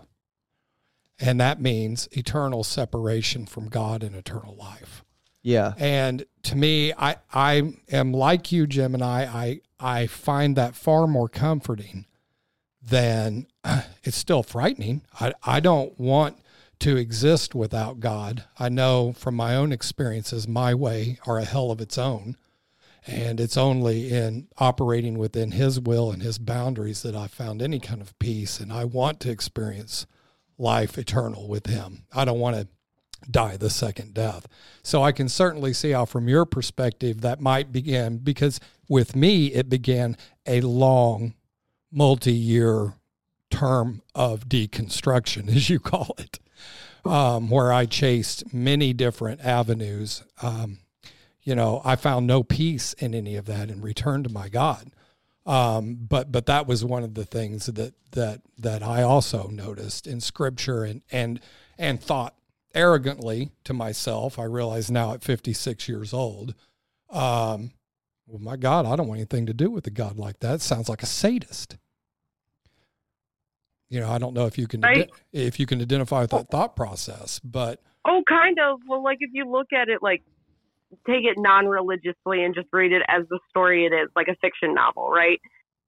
And that means eternal separation from God and eternal life. yeah, And to me, I, I am like you, Gemini. I, I find that far more comforting than it's still frightening. I, I don't want to exist without God. I know from my own experiences, my way are a hell of its own. And it's only in operating within His will and His boundaries that I found any kind of peace. And I want to experience life eternal with Him. I don't want to die the second death. So I can certainly see how, from your perspective, that might begin because with me, it began a long, multi year term of deconstruction, as you call it, um, where I chased many different avenues. Um, you know, I found no peace in any of that and returned to my God. Um, but but that was one of the things that that that I also noticed in Scripture and and and thought arrogantly to myself. I realize now at 56 years old, um, well, my God, I don't want anything to do with a God like that. Sounds like a sadist. You know, I don't know if you can Right. if you can identify with that thought process, but Oh, kind of. Well, like if you look at it, like take it non-religiously and just read it as the story it is, like a fiction novel, right?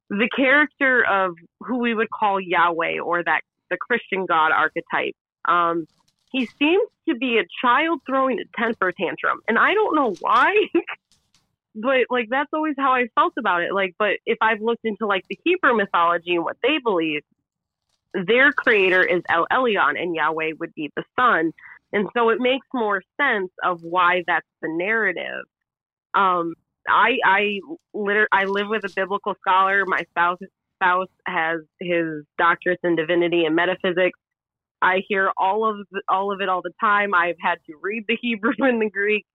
the character of who we would call Yahweh or that the Christian God archetype. Um, he seems to be a child throwing a temper tantrum, and I don't know why. but like that's always how I felt about it. Like, but if I've looked into like the Hebrew mythology and what they believe, their creator is El Elyon, and Yahweh would be the son, and so it makes more sense of why that's the narrative. Um, I I liter- I live with a biblical scholar. My spouse spouse has his doctorates in divinity and metaphysics. I hear all of the, all of it all the time. I've had to read the Hebrew and the Greek.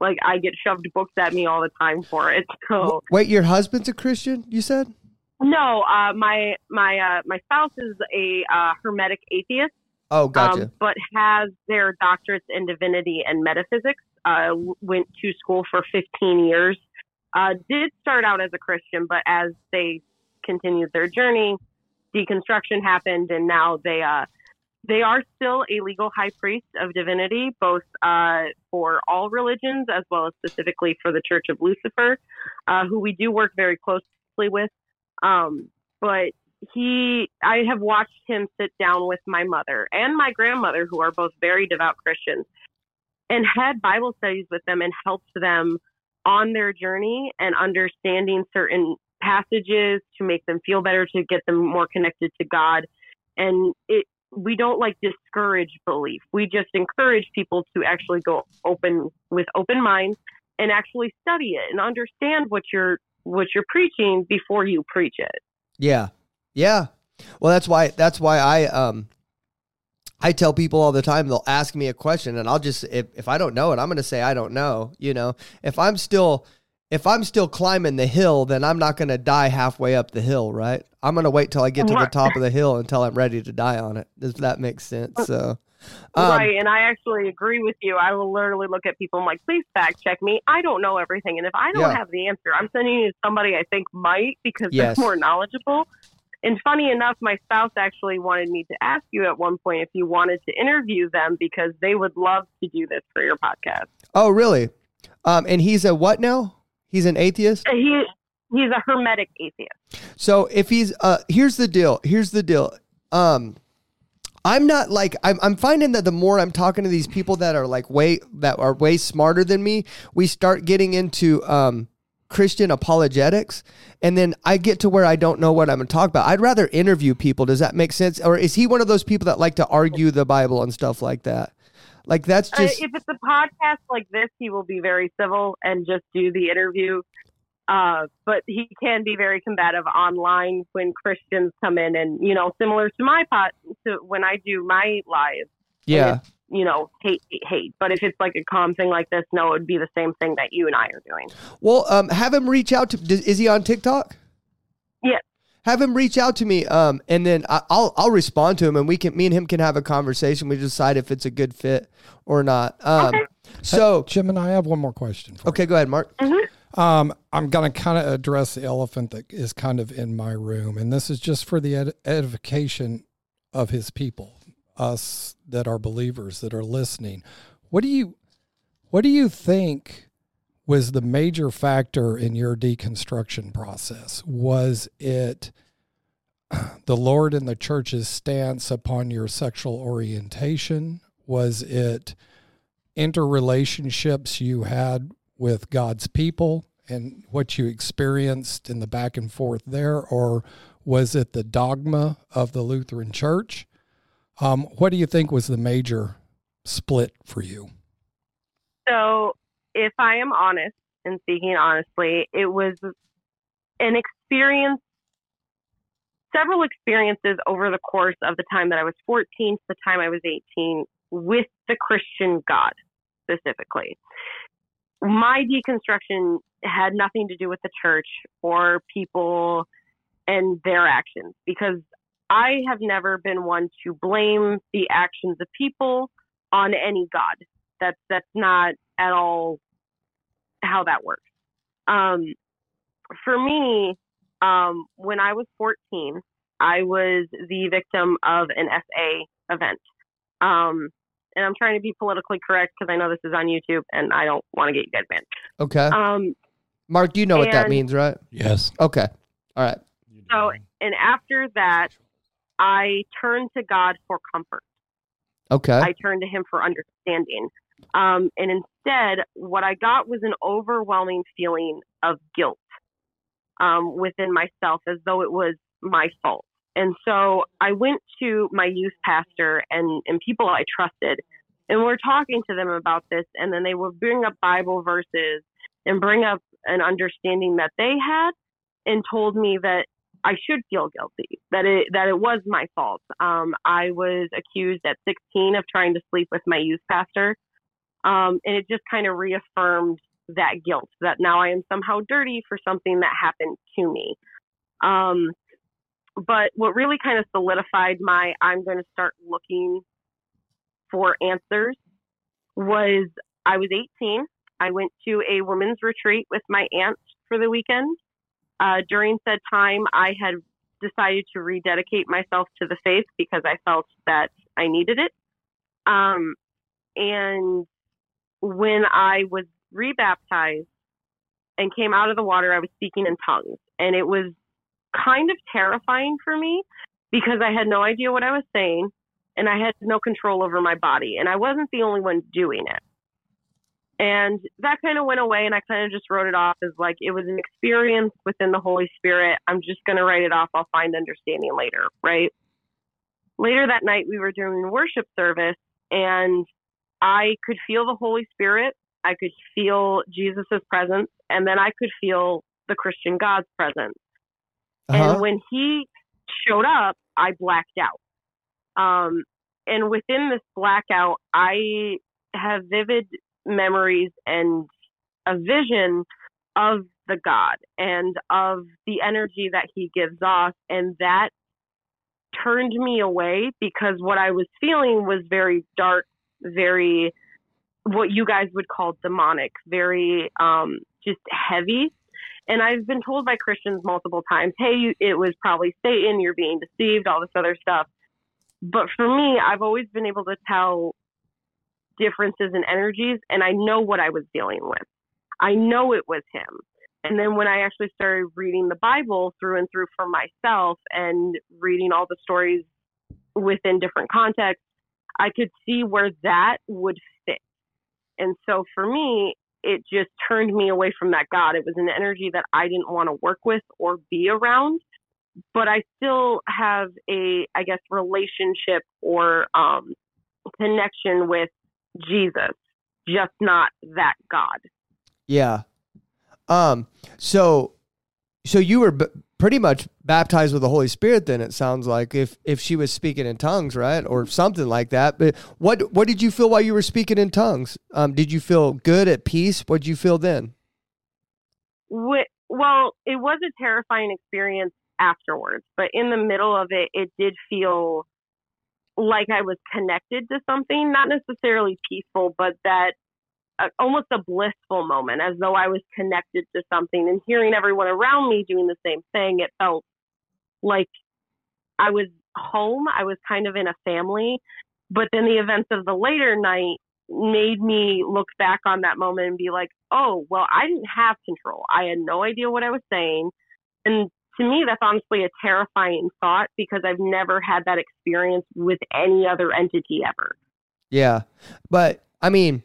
Like I get shoved books at me all the time for it. So Wait, your husband's a Christian? You said? No, uh, my my uh, my spouse is a uh, hermetic atheist, Oh, gotcha. um, but has their doctorates in divinity and metaphysics. Uh, went to school for 15 years. Uh, did start out as a Christian, but as they continued their journey, deconstruction happened, and now they uh, they are still a legal high priest of divinity, both uh, for all religions as well as specifically for the Church of Lucifer, uh, who we do work very closely with. Um, but he, I have watched him sit down with my mother and my grandmother, who are both very devout Christians, and had Bible studies with them and helped them on their journey and understanding certain passages to make them feel better, to get them more connected to God. And it, we don't like discourage belief. We just encourage people to actually go open with open minds and actually study it and understand what you're what you're preaching before you preach it. Yeah. Yeah. Well, that's why that's why I um I tell people all the time they'll ask me a question and I'll just if if I don't know it, I'm going to say I don't know, you know. If I'm still if I'm still climbing the hill, then I'm not going to die halfway up the hill, right? I'm going to wait till I get to the top of the hill until I'm ready to die on it. Does that make sense? So um, right, and I actually agree with you. I will literally look at people and like, please fact check me. I don't know everything, and if I don't Yeah. have the answer, I'm sending you to somebody I think might because Yes. they're more knowledgeable. And funny enough, my spouse actually wanted me to ask you at one point if you wanted to interview them because they would love to do this for your podcast. Oh, really? Um and he's a what now? He's an atheist? He he's a hermetic atheist. So if he's uh here's the deal. Here's the deal. Um I'm not like I'm I'm finding that the more I'm talking to these people that are like way that are way smarter than me, we start getting into um Christian apologetics and then I get to where I don't know what I'm going to talk about. I'd rather interview people. Does that make sense? Or is he one of those people that like to argue the Bible and stuff like that? Like that's Uh, just if it's a podcast like this, he will be very civil and just do the interview. Uh, but he can be very combative online when Christians come in and, you know, similar to my pot, to when I do my live, yeah. you know, hate, hate, hate. But if it's like a calm thing like this, no, it would be the same thing that you and I are doing. Well, um, have him reach out to. Does, is he on TikTok? Yeah. Have him reach out to me, um, and then I, I'll I'll respond to him, and we can me and him can have a conversation. We decide if it's a good fit or not. Um, Okay. so Jim and I have one more question for okay, go ahead, Mark. you. Um, I'm going to kind of address the elephant that is kind of in my room, and this is just for the ed- edification of his people, us that are believers that are listening. What do you what do you think was the major factor in your deconstruction process? Was it the Lord and the church's stance upon your sexual orientation? Was it interrelationships you had with God's people and what you experienced in the back and forth there? Or was it the dogma of the Lutheran Church? Um, what do you think was the major split for you? So, if I am honest and speaking honestly, it was an experience, several experiences over the course of the time that I was 14 to the time I was 18 with the Christian God specifically. My deconstruction had nothing to do with the church or people and their actions because I have never been one to blame the actions of people on any God that's that's not at all how that works. Um, for me, um, when I was 14, I was the victim of an SA event. Um, and I'm trying to be politically correct because I know this is on YouTube and I don't want to get you guys banned. Okay, Um, Mark, you know what that means, right? Yes. Okay, all right. So, and after that, I turned to God for comfort. Okay. I turned to Him for understanding. Um, and instead, what I got was an overwhelming feeling of guilt um, within myself, as though it was my fault. And so I went to my youth pastor and, and people I trusted, and we're talking to them about this. And then they would bring up Bible verses and bring up an understanding that they had and told me that I should feel guilty, that it that it was my fault. Um, I was accused at 16 of trying to sleep with my youth pastor, um, and it just kind of reaffirmed that guilt that now I am somehow dirty for something that happened to me. Um, but what really kind of solidified my I'm going to start looking for answers was I was 18. I went to a women's retreat with my aunt for the weekend. Uh, during said time, I had decided to rededicate myself to the faith because I felt that I needed it. Um, and when I was rebaptized and came out of the water, I was speaking in tongues. And it was kind of terrifying for me because I had no idea what I was saying and I had no control over my body. And I wasn't the only one doing it. And that kind of went away, and I kind of just wrote it off as like it was an experience within the Holy Spirit. I'm just going to write it off. I'll find understanding later, right? Later that night, we were doing worship service, and I could feel the Holy Spirit. I could feel Jesus' presence, and then I could feel the Christian God's presence. Uh-huh. And when he showed up, I blacked out. Um, and within this blackout, I have vivid memories and a vision of the God and of the energy that he gives off. And that turned me away because what I was feeling was very dark, very what you guys would call demonic, very um, just heavy. And I've been told by Christians multiple times, hey, it was probably Satan, you're being deceived, all this other stuff. But for me, I've always been able to tell differences in energies, and I know what I was dealing with. I know it was him. And then when I actually started reading the Bible through and through for myself and reading all the stories within different contexts, I could see where that would fit. And so for me, it just turned me away from that God. It was an energy that I didn't want to work with or be around. But I still have a, I guess, relationship or um, connection with Jesus, just not that God. Yeah. Um. So, so you were b- pretty much baptized with the Holy Spirit. Then it sounds like if if she was speaking in tongues, right, or something like that. But what what did you feel while you were speaking in tongues? Um. Did you feel good at peace? What did you feel then? Well, it was a terrifying experience afterwards, but in the middle of it, it did feel like I was connected to something, not necessarily peaceful, but that uh, almost a blissful moment, as though I was connected to something. And hearing everyone around me doing the same thing, it felt like I was home. I was kind of in a family. But then the events of the later night made me look back on that moment and be like, oh, well, I didn't have control. I had no idea what I was saying. And to me, that's honestly a terrifying thought because I've never had that experience with any other entity ever. Yeah. But I mean,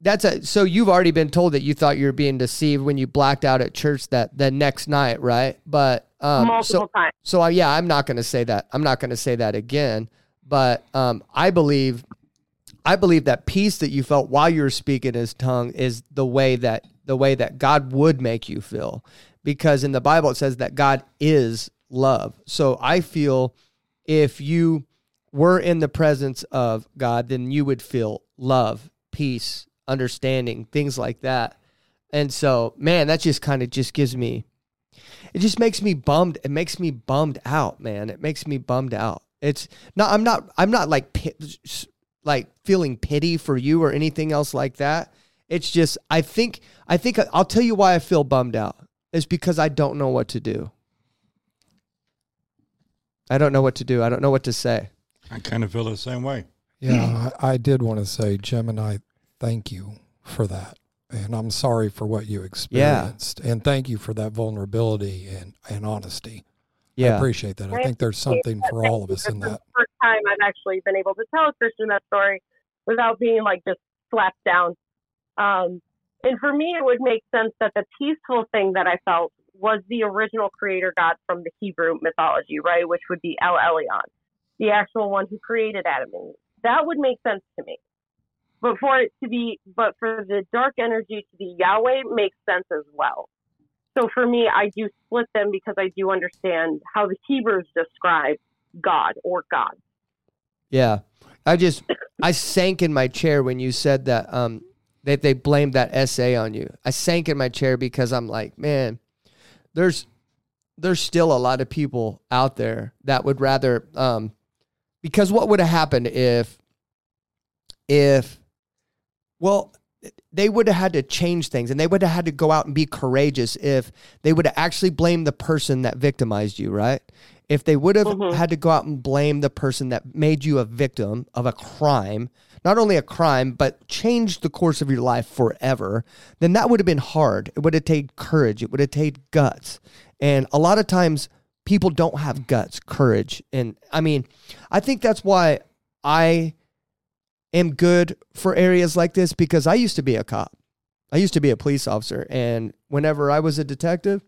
that's a so you've already been told that you thought you were being deceived when you blacked out at church that the next night, right? But um, multiple so, times. So uh, yeah, I'm not going to say that. I'm not going to say that again. But um, I believe, I believe that peace that you felt while you were speaking His tongue is the way that the way that God would make you feel, because in the Bible it says that God is love. So I feel if you were in the presence of God, then you would feel love, peace, understanding, things like that. And so, man, that just kind of just gives me it just makes me bummed. It makes me bummed out, man. It makes me bummed out. It's not I'm not I'm not like like feeling pity for you or anything else like that. It's just I think I think I'll tell you why I feel bummed out. Is because I don't know what to do. I don't know what to do. I don't know what to say. I kind of feel the same way. Yeah, I, I did want to say, Gemini, thank you for that. And I'm sorry for what you experienced. And thank you for that vulnerability and, and honesty. Yeah. I appreciate that. I think there's something for all of us in that. the first time I've actually been able to tell a Christian that story without being like just slapped down. Um, and for me, it would make sense that the peaceful thing that I felt was the original creator God from the Hebrew mythology, right? Which would be El Elyon, the actual one who created Adam and Eve. That would make sense to me. But for it to be, but for the dark energy to be Yahweh makes sense as well. So for me, I do split them because I do understand how the Hebrews describe God or God. Yeah. I just I sank in my chair when you said that um that they blamed that SA on you. I sank in my chair because I'm like, man, there's there's still a lot of people out there that would rather um because what would have happened if if well they would have had to change things and they would have had to go out and be courageous if they would have actually blamed the person that victimized you, right? If they would have Mhm. had to go out and blame the person that made you a victim of a crime, not only a crime, but changed the course of your life forever, then that would have been hard. It would have taken courage. It would have taken guts. And a lot of times people don't have guts, courage. And I mean, I think that's why I am good for areas like this because I used to be a cop. I used to be a police officer. And whenever I was a detective,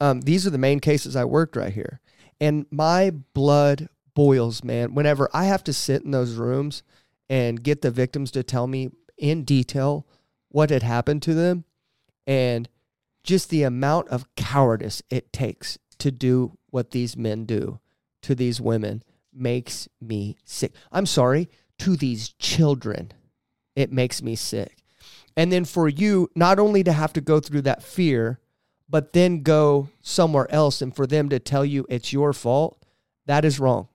um, these are the main cases I worked right here. And my blood boils, man, whenever I have to sit in those rooms and get the victims to tell me in detail what had happened to them and just the amount of cowardice it takes to do what these men do to these women makes me sick. I'm sorry, to these children, it makes me sick. And then for you, not only to have to go through that fear, but then go somewhere else and for them to tell you it's your fault, that is wrong.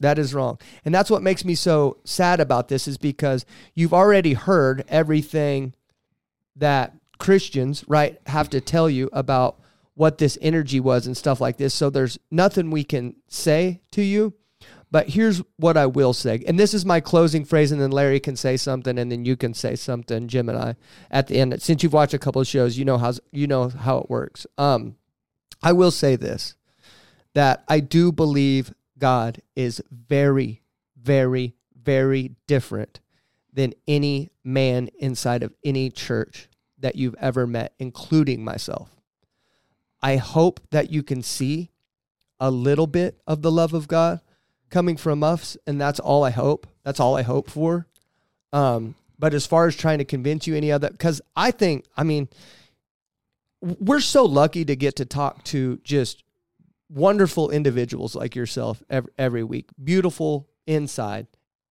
That is wrong. And that's what makes me so sad about this is because you've already heard everything that Christians, right, have to tell you about what this energy was and stuff like this. So there's nothing we can say to you. But here's what I will say. And this is my closing phrase, and then Larry can say something, and then you can say something, Gemini, at the end. Since you've watched a couple of shows, you know how you know how it works. Um, I will say this that I do believe God is very, very, very different than any man inside of any church that you've ever met, including myself. I hope that you can see a little bit of the love of God coming from us, and that's all I hope. That's all I hope for. Um, but as far as trying to convince you any other, because I think, I mean, we're so lucky to get to talk to just wonderful individuals like yourself every, every week. Beautiful inside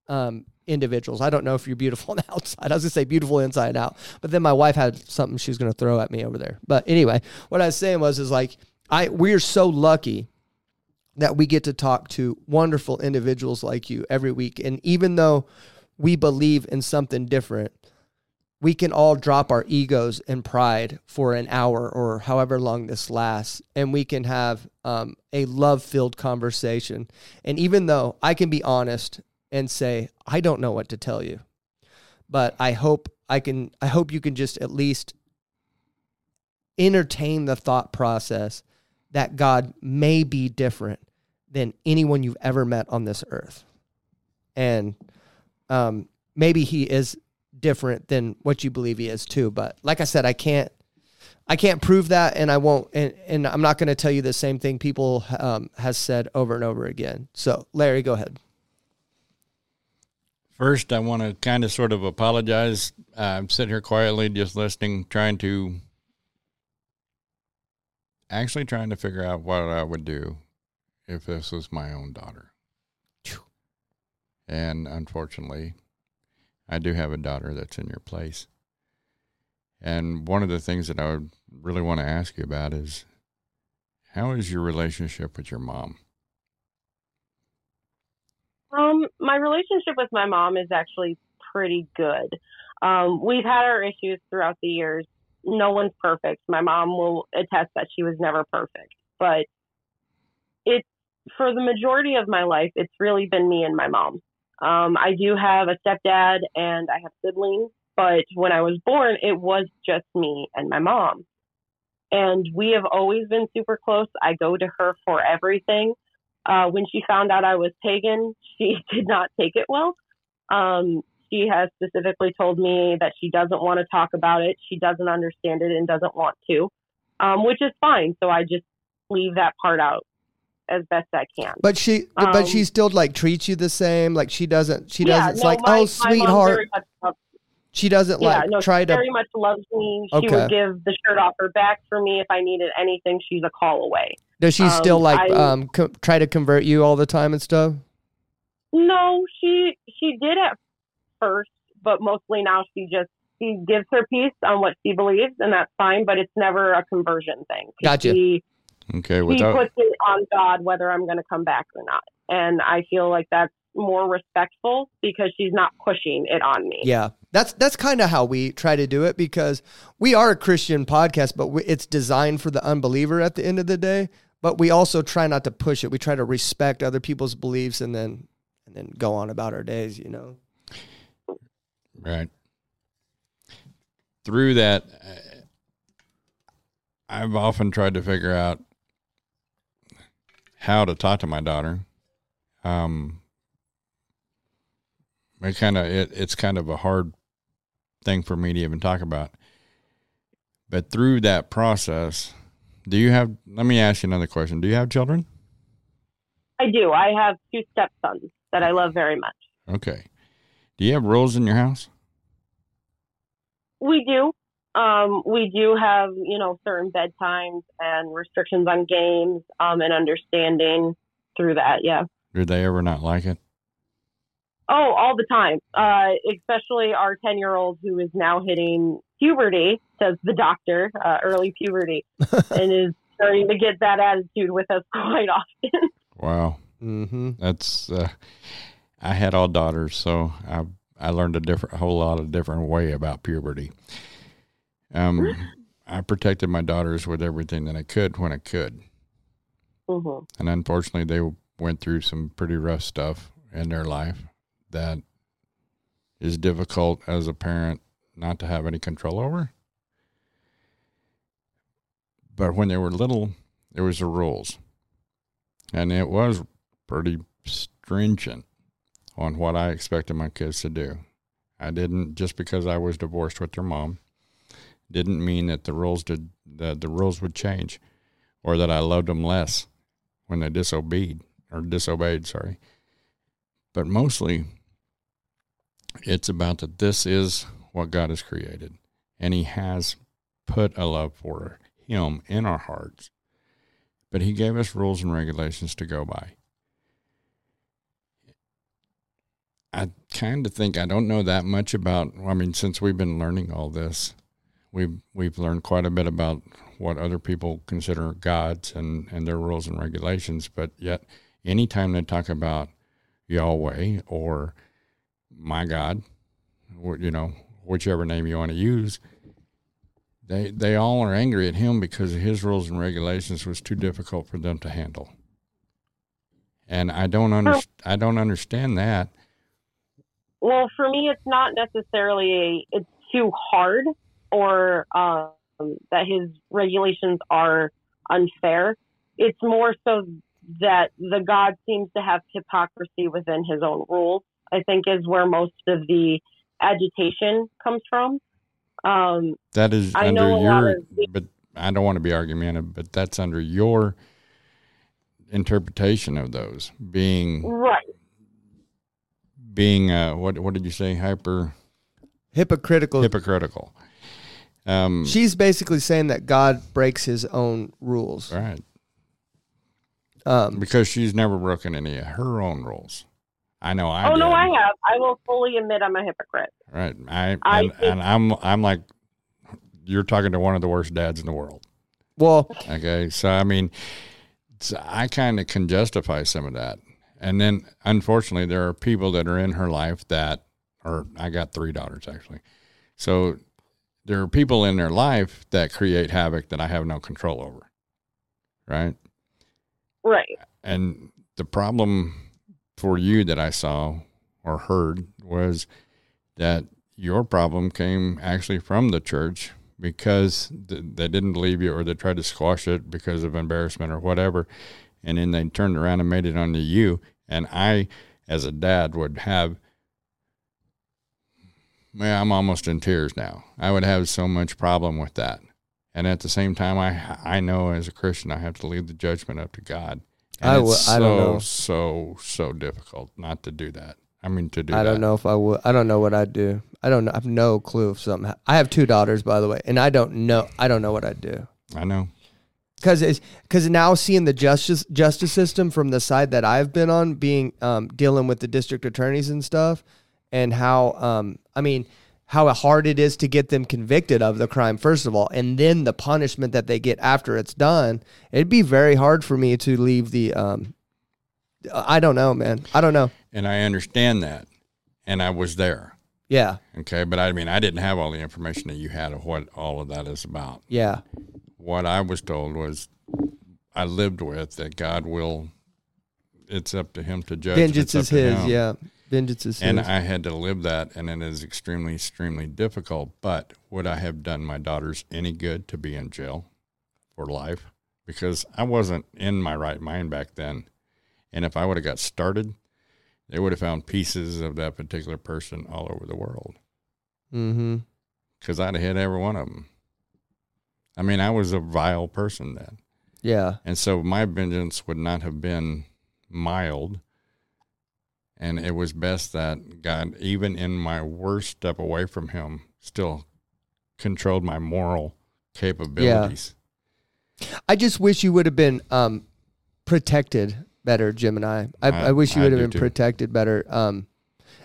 um, individuals. I don't know if you're beautiful on the outside. I was gonna say beautiful inside out, but then my wife had something she was gonna throw at me over there. But anyway, what I was saying was is like I we're so lucky that we get to talk to wonderful individuals like you every week, and even though we believe in something different, we can all drop our egos and pride for an hour or however long this lasts, and we can have um, a love filled conversation. And even though I can be honest and say, I don't know what to tell you, but I hope I can, I hope you can just at least entertain the thought process that God may be different than anyone you've ever met on this earth. And um, maybe he is different than what you believe he is too. But like I said, I can't I can't prove that, and I won't, and, and I'm not going to tell you the same thing people um, has said over and over again. So, Larry, go ahead. First, I want to kind of sort of apologize. I'm sitting here quietly, just listening, trying to actually trying to figure out what I would do if this was my own daughter. And unfortunately, I do have a daughter that's in your place. And one of the things that I would really want to ask you about is how is your relationship with your mom? Um, my relationship with my mom is actually pretty good. Um, we've had our issues throughout the years. No one's perfect. My mom will attest that she was never perfect, but it's for the majority of my life, it's really been me and my mom. Um, I do have a stepdad and I have siblings, but when I was born, it was just me and my mom. and we have always been super close. I go to her for everything. Uh, when she found out I was pagan, she did not take it well. Um, she has specifically told me that she doesn't want to talk about it. She doesn't understand it and doesn't want to, um, which is fine. So I just leave that part out as best I can. But she, but Um, she still like treats you the same. Like she doesn't. She yeah, doesn't. it's no, like, my- oh, sweetheart. very much loves- She doesn't yeah, like no, try she to. very much loves me. She Okay. would give the shirt off her back for me if I needed anything. She's a call away. Does she still um, like I- um co- try to convert you all the time and stuff? No, she she did at first, but mostly now she just she gives her piece on what she believes, and that's fine. But it's never a conversion thing. Gotcha. She, Okay, she without puts it on God whether I'm going to come back or not, and I feel like that's more respectful because she's not pushing it on me. Yeah, that's that's kind of how we try to do it because we are a Christian podcast, but we, it's designed for the unbeliever at the end of the day. But we also try not to push it. We try to respect other people's beliefs and then and then go on about our days. You know. Right. Through that, I've often tried to figure out how to talk to my daughter. Um, it kind of it, it's kind of a hard thing for me to even talk about. But through that process, do you have? Let me ask you another question. Do you have children? I do. I have two stepsons that I love very much. Okay. Do you have rules in your house? We do. Um, we do have, you know, certain bedtimes and restrictions on games, um, and understanding through that. Yeah. Did they ever not like it? Oh, all the time. Uh, especially our 10 year old who is now hitting puberty, says the doctor, uh, early puberty, and is starting to get that attitude with us quite often. Wow. Mm-hmm. That's uh, I had all daughters, so I I learned a different, a whole lot of different way about puberty. Um, I protected my daughters with everything that I could when I could, hmm and unfortunately, they went through some pretty rough stuff in their life that is difficult as a parent not to have any control over. But when they were little, there was the rules, and it was pretty stringent on what I expected my kids to do. I didn't just because I was divorced with their mom didn't mean that the rules did that the rules would change or that I loved them less when they disobeyed or disobeyed, sorry. But mostly it's about that this is what God has created and he has put a love for him in our hearts. But he gave us rules and regulations to go by. I kind of think I don't know that much about. I mean, since we've been learning all this, we've we've learned quite a bit about what other people consider gods and and their rules and regulations. But yet, anytime they talk about Yahweh or my God, or, you know, whichever name you want to use, they they all are angry at him because his rules and regulations was too difficult for them to handle. And I don't under, I don't understand that. Well, for me, it's not necessarily a, it's too hard or um, that his regulations are unfair. It's more so that the God seems to have hypocrisy within his own rules. I think is where most of the agitation comes from. Um, That is I under know a lot your, the- but I don't want to be argumentative, but that's under your interpretation of those being right. Being uh, what what did you say hyper Hypocritical. hypocritical. Um, She's basically saying that God breaks His own rules. right Um, because she's never broken any of her own rules. I know I. oh no. I have. I will fully admit I'm a hypocrite. Right. I, I and, think- and I'm I'm like you're talking to one of the worst dads in the world. well, Okay. So I mean so I kind of can justify some of that. And then unfortunately there are people that are in her life that or I got three daughters actually. So there are people in their life that create havoc that I have no control over. Right? Right. And the problem for you that I saw or heard was that your problem came actually from the church because they didn't believe you or they tried to squash it because of embarrassment or whatever. And then they turned around and made it onto you. And I, as a dad, would have, well, I'm almost in tears now. I would have so much problem with that. And at the same time, I I know as a Christian, I have to leave the judgment up to God. And I it's so, I don't know. so, so difficult not to do that. I mean, to do I that. don't know if I would. I don't know what I'd do. I don't. know. I have no clue if something. ha- I have two daughters, by the way, and I don't know. I don't know what I'd do. I know. Because it's because now seeing the justice justice system from the side that I've been on, being um, dealing with the district attorneys and stuff, and how um, I mean how hard it is to get them convicted of the crime first of all, and then the punishment that they get after it's done. It'd be very hard for me to leave the. Um, I don't know, man. I don't know. And I understand that. And I was there. Yeah, Okay. But I mean, I didn't have all the information that you had of what all of that is about. yeah, What I was told was I lived with that God will, it's up to Him to judge. vengeance is his. Him. Yeah, vengeance is And his. I had to live that, and it is extremely, extremely difficult. But would I have done my daughters any good to be in jail for life? Because I wasn't in my right mind back then. And if I would have got started, they would have found pieces of that particular person all over the world. mm-hmm. Because I'd have hit every one of them. I mean, I was a vile person then. Yeah, And so my vengeance would not have been mild. And it was best that God, even in my worst step away from Him, still controlled my moral capabilities. I just wish you would have been um, protected better, Gemini. I, I, I- wish you would have been too. protected better. Um,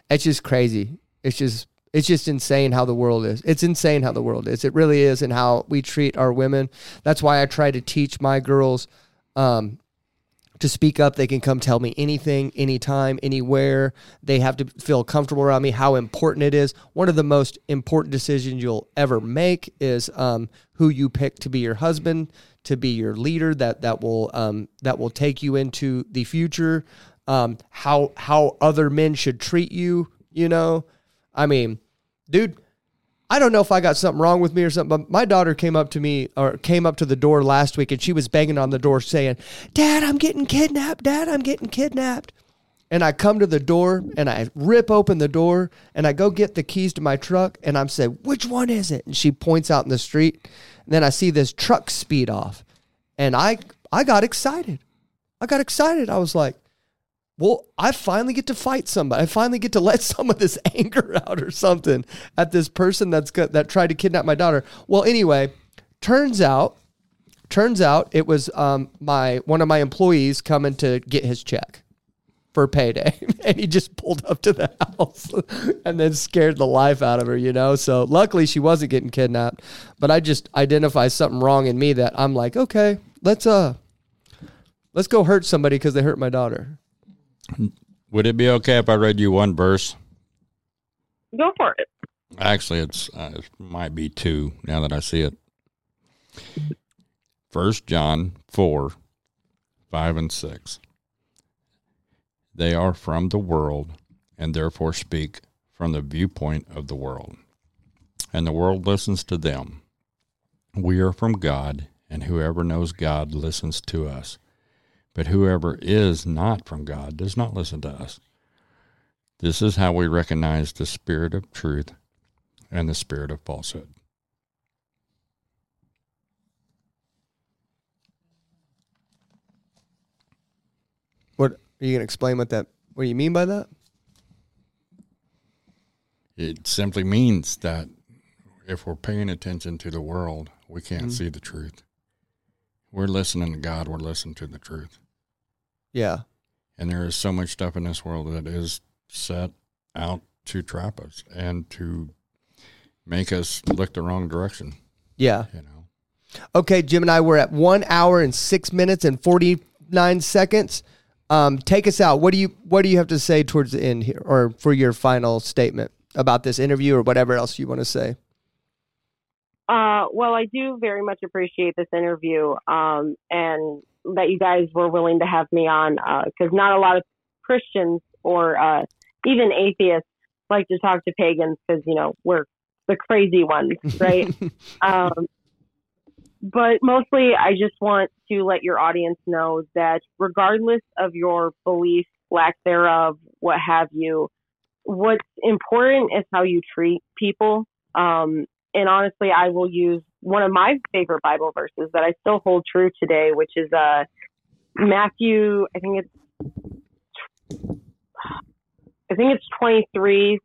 it's just crazy. It's just it's just insane how the world is. It's insane how the world is. It really is, and how we treat our women. That's why I try to teach my girls um, to speak up. They can come tell me anything, anytime, anywhere. They have to feel comfortable around me. How important it is. One of the most important decisions you'll ever make is um, who you pick to be your husband, to be your leader. That that will um, that will take you into the future. Um, how how other men should treat you. You know, I mean, dude. I don't know if I got something wrong with me or something, but my daughter came up to me or came up to the door last week and she was banging on the door saying, Dad, I'm getting kidnapped. Dad, I'm getting kidnapped. And I come to the door and I rip open the door and I go get the keys to my truck and I'm saying, Which one is it? And she points out in the street. And then I see this truck speed off. And I I got excited. I got excited. I was like, well, I finally get to fight somebody. I finally get to let some of this anger out or something at this person that's got, that tried to kidnap my daughter. Well, anyway, turns out, turns out it was um, my one of my employees coming to get his check for payday, and he just pulled up to the house and then scared the life out of her. You know, so luckily she wasn't getting kidnapped, but I just identify something wrong in me that I'm like, okay, let's uh, let's go hurt somebody because they hurt my daughter. Would it be okay if I read you one verse? Go for it. Actually, it's uh, it might be two now that I see it. First John four, five and six. They are from the world, and therefore speak from the viewpoint of the world, and the world listens to them. We are from God, and whoever knows God listens to us. But whoever is not from God does not listen to us. This is how we recognize the spirit of truth and the spirit of falsehood. What are you gonna explain what that? What do you mean by that? It simply means that if we're paying attention to the world, we can't Mhm. see the truth. We're listening to God, we're listening to the truth. Yeah, And there is so much stuff in this world that is set out to trap us and to make us look the wrong direction, yeah. you know. Okay, Gemini we're at one hour and six minutes and forty nine seconds. Um, take us out. What do you What do you have to say towards the end here, or for your final statement about this interview, or whatever else you want to say? Uh, well, I do very much appreciate this interview um, and that you guys were willing to have me on because not a lot of Christians or uh, even atheists like to talk to pagans because, you know, we're the crazy ones, right? um, but mostly, I just want to let your audience know that regardless of your belief, lack thereof, what have you, what's important is how you treat people. Um, and honestly, I will use one of my favorite Bible verses that I still hold true today, which is uh, Matthew. I think it's I think it's 23,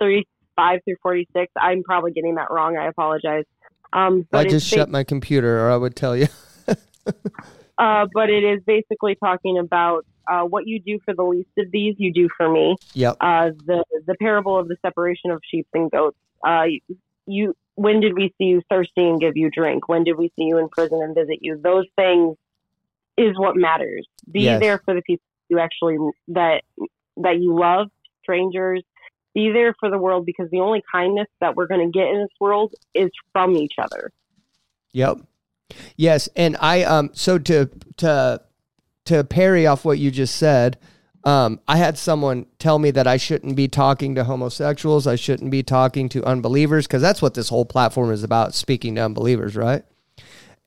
35 through 46. I'm probably getting that wrong. I apologize. Um, I just shut my computer, or I would tell you. uh, but it is basically talking about uh, what you do for the least of these, you do for me. Yep. Uh, the the parable of the separation of sheep and goats. Uh, you when did we see you thirsty and give you drink? When did we see you in prison and visit you? Those things is what matters. Be Yes. there for the people you actually that that you love, strangers. Be there for the world because the only kindness that we're going to get in this world is from each other. Yep. Yes, and I um so to to to parry off what you just said, um I had someone tell me that I shouldn't be talking to homosexuals, I shouldn't be talking to unbelievers because that's what this whole platform is about, speaking to unbelievers, right?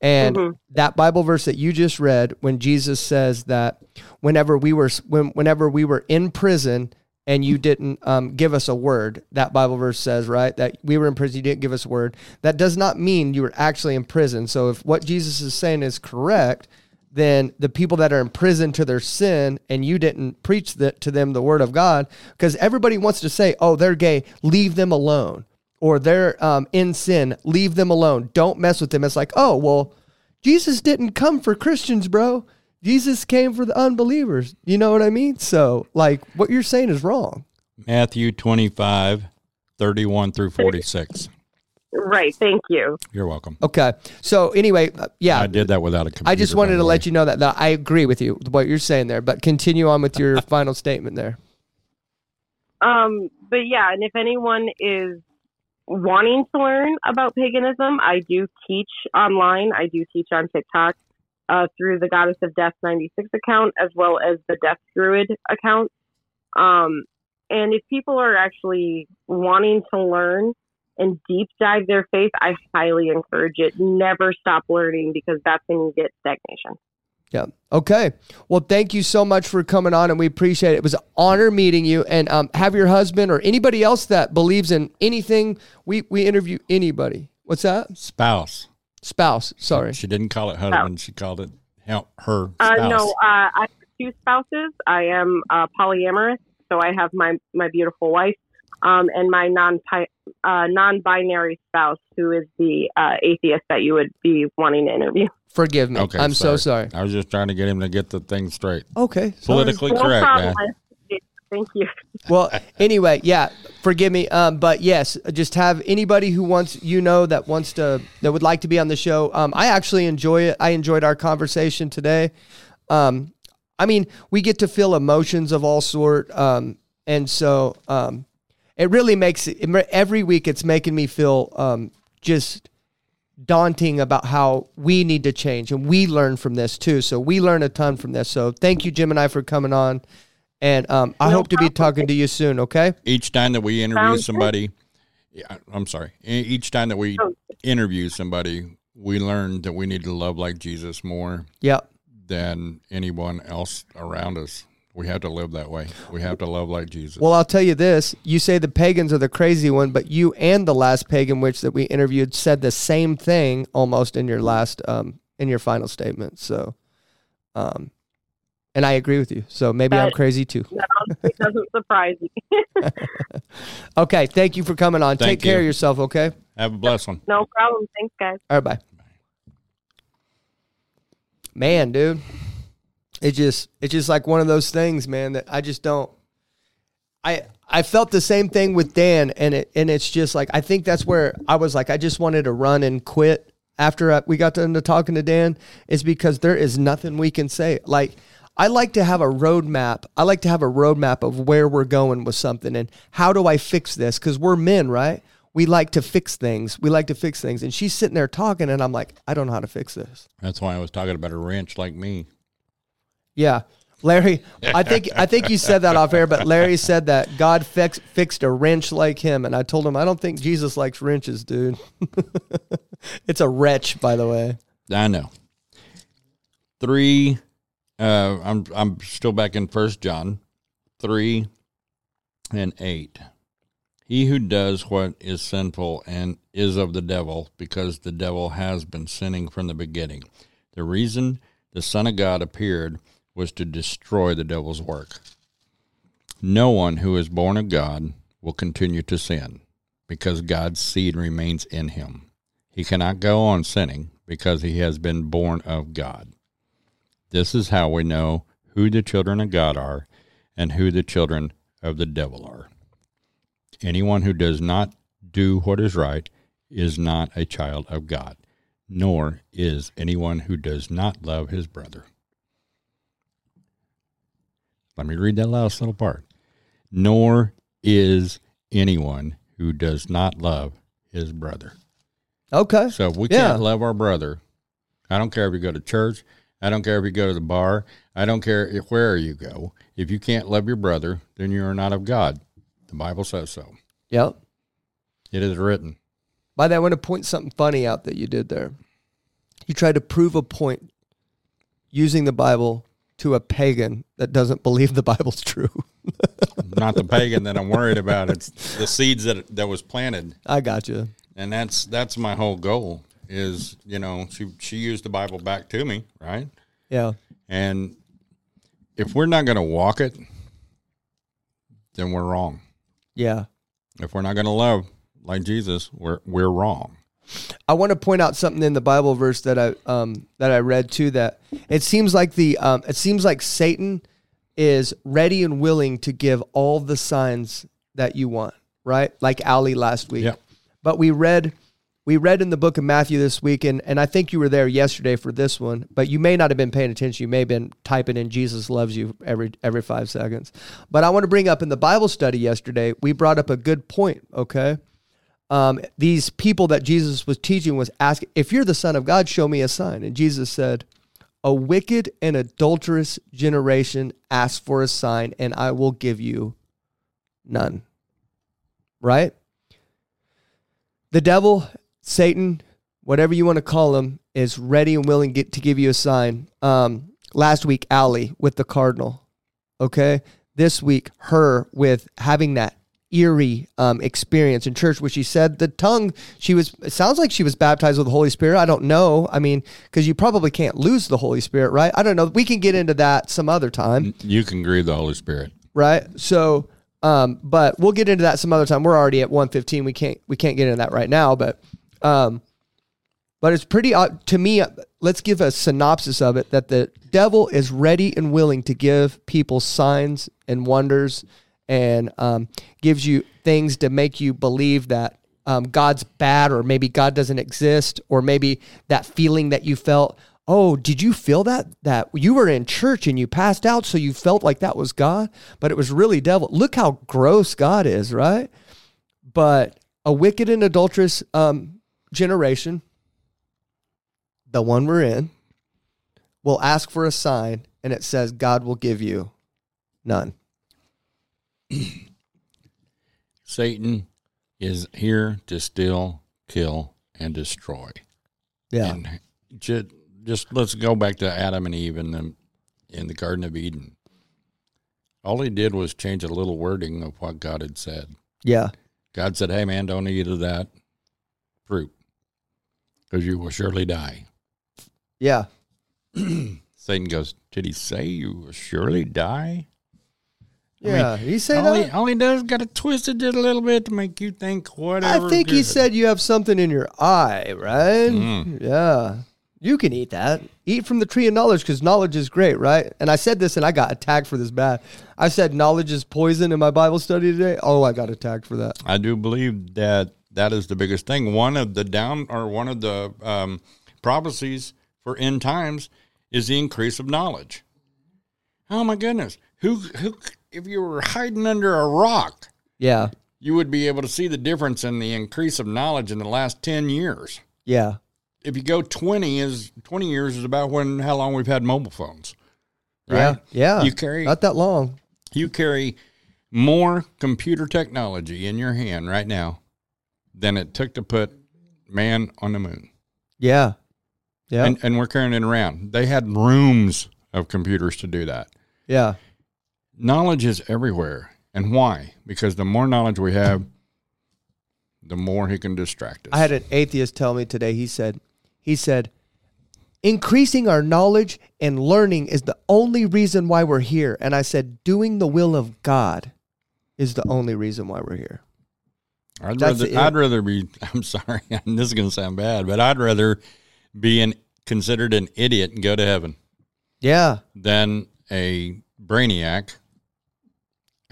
And Mhm. that Bible verse that you just read when Jesus says that whenever we were when whenever we were in prison and you didn't um, give us a word, that Bible verse says, right, that we were in prison, you didn't give us a word. That does not mean you were actually in prison. So if what Jesus is saying is correct, then the people that are in prison to their sin and you didn't preach the, to them the word of God, because everybody wants to say, oh, they're gay, leave them alone. Or they're um, in sin, leave them alone. Don't mess with them. It's like, oh, well, Jesus didn't come for Christians, bro. Jesus came for the unbelievers. You know what I mean? So, like, what you're saying is wrong. Matthew 25, 31 through 46. Right. Thank you. You're welcome. Okay. So, anyway, uh, yeah. I did that without a computer. I just wanted to let you know that, that I agree with you, what you're saying there, but continue on with your final statement there. Um, but yeah, and if anyone is wanting to learn about paganism, I do teach online. I do teach on TikTok uh, through the Goddess of Death 96 account as well as the Death Druid account. Um, and if people are actually wanting to learn and deep dive their faith, I highly encourage it. Never stop learning because that's when you get stagnation. Yeah. Okay. Well, thank you so much for coming on, and we appreciate it. It was an honor meeting you. And um, have your husband or anybody else that believes in anything. We we interview anybody. What's that? Spouse. Spouse. Sorry. She didn't call it husband. She called it help her Uh, no, uh, I have two spouses. I am uh, polyamorous, so I have my my beautiful wife, um, and my non uh, non binary spouse, who is the uh, atheist that you would be wanting to interview. Forgive me. Okay, I'm so sorry. I was just trying to get him to get the thing straight. Okay. sorry. Politically No correct, problem. man. Thank you. Well, anyway, yeah, forgive me. Um, but yes, just have anybody who wants you know that wants to that would like to be on the show. Um, I actually enjoy it. I enjoyed our conversation today. Um, I mean, we get to feel emotions of all sort. Um, and so um, it really makes it every week. It's making me feel um, just daunting about how we need to change and we learn from this too. So we learn a ton from this. So thank you, Gemini, for coming on. And um, I No hope to be talking to you soon. Okay. Each time that we interview Sounds somebody, yeah, I'm sorry. E- Each time that we Oh. interview somebody, we learn that we need to love like Jesus more Yep. than anyone else around us. We have to live that way. We have to love like Jesus. Well, I'll tell you this. You say the pagans are the crazy one, but you and the last pagan witch that we interviewed said the same thing almost in your last um in your final statement. So um and I agree with you. So maybe I'm crazy too. No, it doesn't surprise me. Okay, thank you for coming on. Take Thank care of yourself, okay? have a blessed one. no problem. Thanks, guys. All right, bye. Man, dude. It just it's just like one of those things, man, that I just don't I I felt the same thing with Dan and it and it's just like I think that's where I was like I just wanted to run and quit after I, we got into talking to Dan is because there is nothing we can say. Like I like to have a roadmap. I like to have a roadmap of where we're going with something and how do I fix this? Because we're men, right? We like to fix things. We like to fix things. And she's sitting there talking, and I'm like, I don't know how to fix this. That's why I was talking about a wrench like me. Yeah. Larry, I think I think you said that off air, but Larry said that God fix, fixed a wrench like him, and I told him I don't think Jesus likes wrenches, dude. it's a wretch, by the way. I know. Three. Uh, I'm I'm still back in First John, three and eight. He who does what is sinful and is of the devil, because the devil has been sinning from the beginning. The reason the Son of God appeared was to destroy the devil's work. No one who is born of God will continue to sin, because God's seed remains in him. He cannot go on sinning because he has been born of God. This is how we know who the children of God are and who the children of the devil are. Anyone who does not do what is right is not a child of God, nor is anyone who does not love his brother. Let me read that last little part. Nor is anyone who does not love his brother. Okay. So if we Yeah. can't love our brother, I don't care if you go to church, I don't care if you go to the bar, I don't care if, where you go. If you can't love your brother, then you are not of God. The Bible says so. Yep. It is written. By the way, I want to point something funny out that you did there. You tried to prove a point using the Bible to a pagan that doesn't believe the Bible's true. Not the pagan that I'm worried about. It's the seeds that that was planted, I got you. and that's that's my whole goal. Is you know she she used the Bible back to me, right? Yeah. And if we're not going to walk it, then we're wrong. Yeah. If we're not going to love like Jesus, we're we're wrong. I want to point out something in the Bible verse that I um that I read too that it seems like the um it seems like Satan is ready and willing to give all the signs that you want, right? Like Ali last week. Yep. But we read we read in the book of Matthew this week and, and I think you were there yesterday for this one, but you may not have been paying attention. You may have been typing in Jesus loves you every every 5 seconds. But I want to bring up in the Bible study yesterday, we brought up a good point, okay? Um, these people that Jesus was teaching was asking, if you're the Son of God, show me a sign. And Jesus said, a wicked and adulterous generation asks for a sign, and I will give you none. Right? The devil, Satan, whatever you want to call him, is ready and willing to give you a sign. Um, last week, Allie with the Cardinal. Okay. This week, her with having that eerie um, experience in church where she said the tongue she was it sounds like she was baptized with the holy spirit. I don't know. I mean because you probably can't lose the holy spirit right? I don't know. We can get into that some other time. You can grieve the Holy Spirit. right? So um but we'll get into that some other time. We're already at 115 we can't we can't get into that right now but um but it's pretty uh, to me uh, let's give a synopsis of it that the devil is ready and willing to give people signs and wonders and um, gives you things to make you believe that um, God's bad, or maybe God doesn't exist, or maybe that feeling that you felt. Oh, did you feel that? That you were in church and you passed out, so you felt like that was God, but it was really devil. Look how gross God is, right? But a wicked and adulterous um, generation, the one we're in, will ask for a sign, and it says God will give you none. Satan is here to steal, kill, and destroy. Yeah. And just, just let's go back to Adam and Eve in the, in the Garden of Eden. All he did was change a little wording of what God had said. Yeah. God said, "Hey, man, don't eat of that fruit, because you will surely die." Yeah. Satan goes, "Did he say you will surely die?" I mean, Yeah. he said all, that? he, all he does got to twist it just a little bit to make you think whatever. I think he said you have something in your eye, right? Mm. Yeah. You can eat that. Eat from the tree of knowledge because knowledge is great, right? And I said this and I got attacked for this bad. I said knowledge is poison in my Bible study today. Oh, I got attacked for that. I do believe that that is the biggest thing. One of the down or one of the um, prophecies for end times is the increase of knowledge. Oh my goodness! Who who? If you were hiding under a rock, Yeah. you would be able to see the difference in the increase of knowledge in the last ten years. Yeah. If you go twenty is twenty years is about when how long we've had mobile phones. right? Yeah. Yeah. You carry Not that long. you carry more computer technology in your hand right now than it took to put man on the moon. Yeah. Yeah. And, and we're carrying it around. They had rooms of computers to do that. yeah. Knowledge is everywhere. And why? Because the more knowledge we have, the more he can distract us. I had an atheist tell me today. He said, he said, increasing our knowledge and learning is the only reason why we're here. And I said, doing the will of God is the only reason why we're here. I'd That's rather. I'd rather be I'm sorry, this is gonna sound bad, but I'd rather be an considered an idiot and go to heaven Yeah. than a brainiac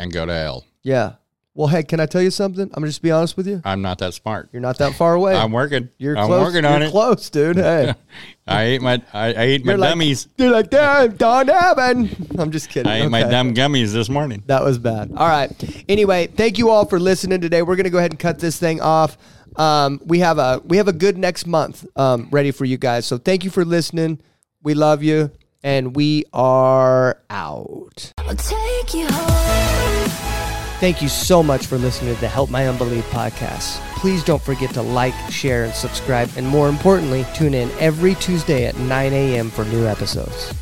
and go to hell. Yeah. Well, hey, can I tell you something? I'm gonna just be honest with you. I'm not that smart. You're not that far away. I'm working. You're I'm close. working on You're it. close, dude. Hey. I ate my I, I ate my You're like- dummies. You're like, damn, Don Heaven. I'm just kidding. I ate my Okay. dumb gummies this morning. That was bad. All right. Anyway, thank you all for listening today. We're gonna go ahead and cut this thing off. Um, we have a we have a good next month um, ready for you guys. So thank you for listening. We love you, and we are out. I'll take you home. Thank you so much for listening to the Help My Unbelief podcast. Please don't forget to like, share, and subscribe, and more importantly, tune in every Tuesday at 9 a.m. for new episodes.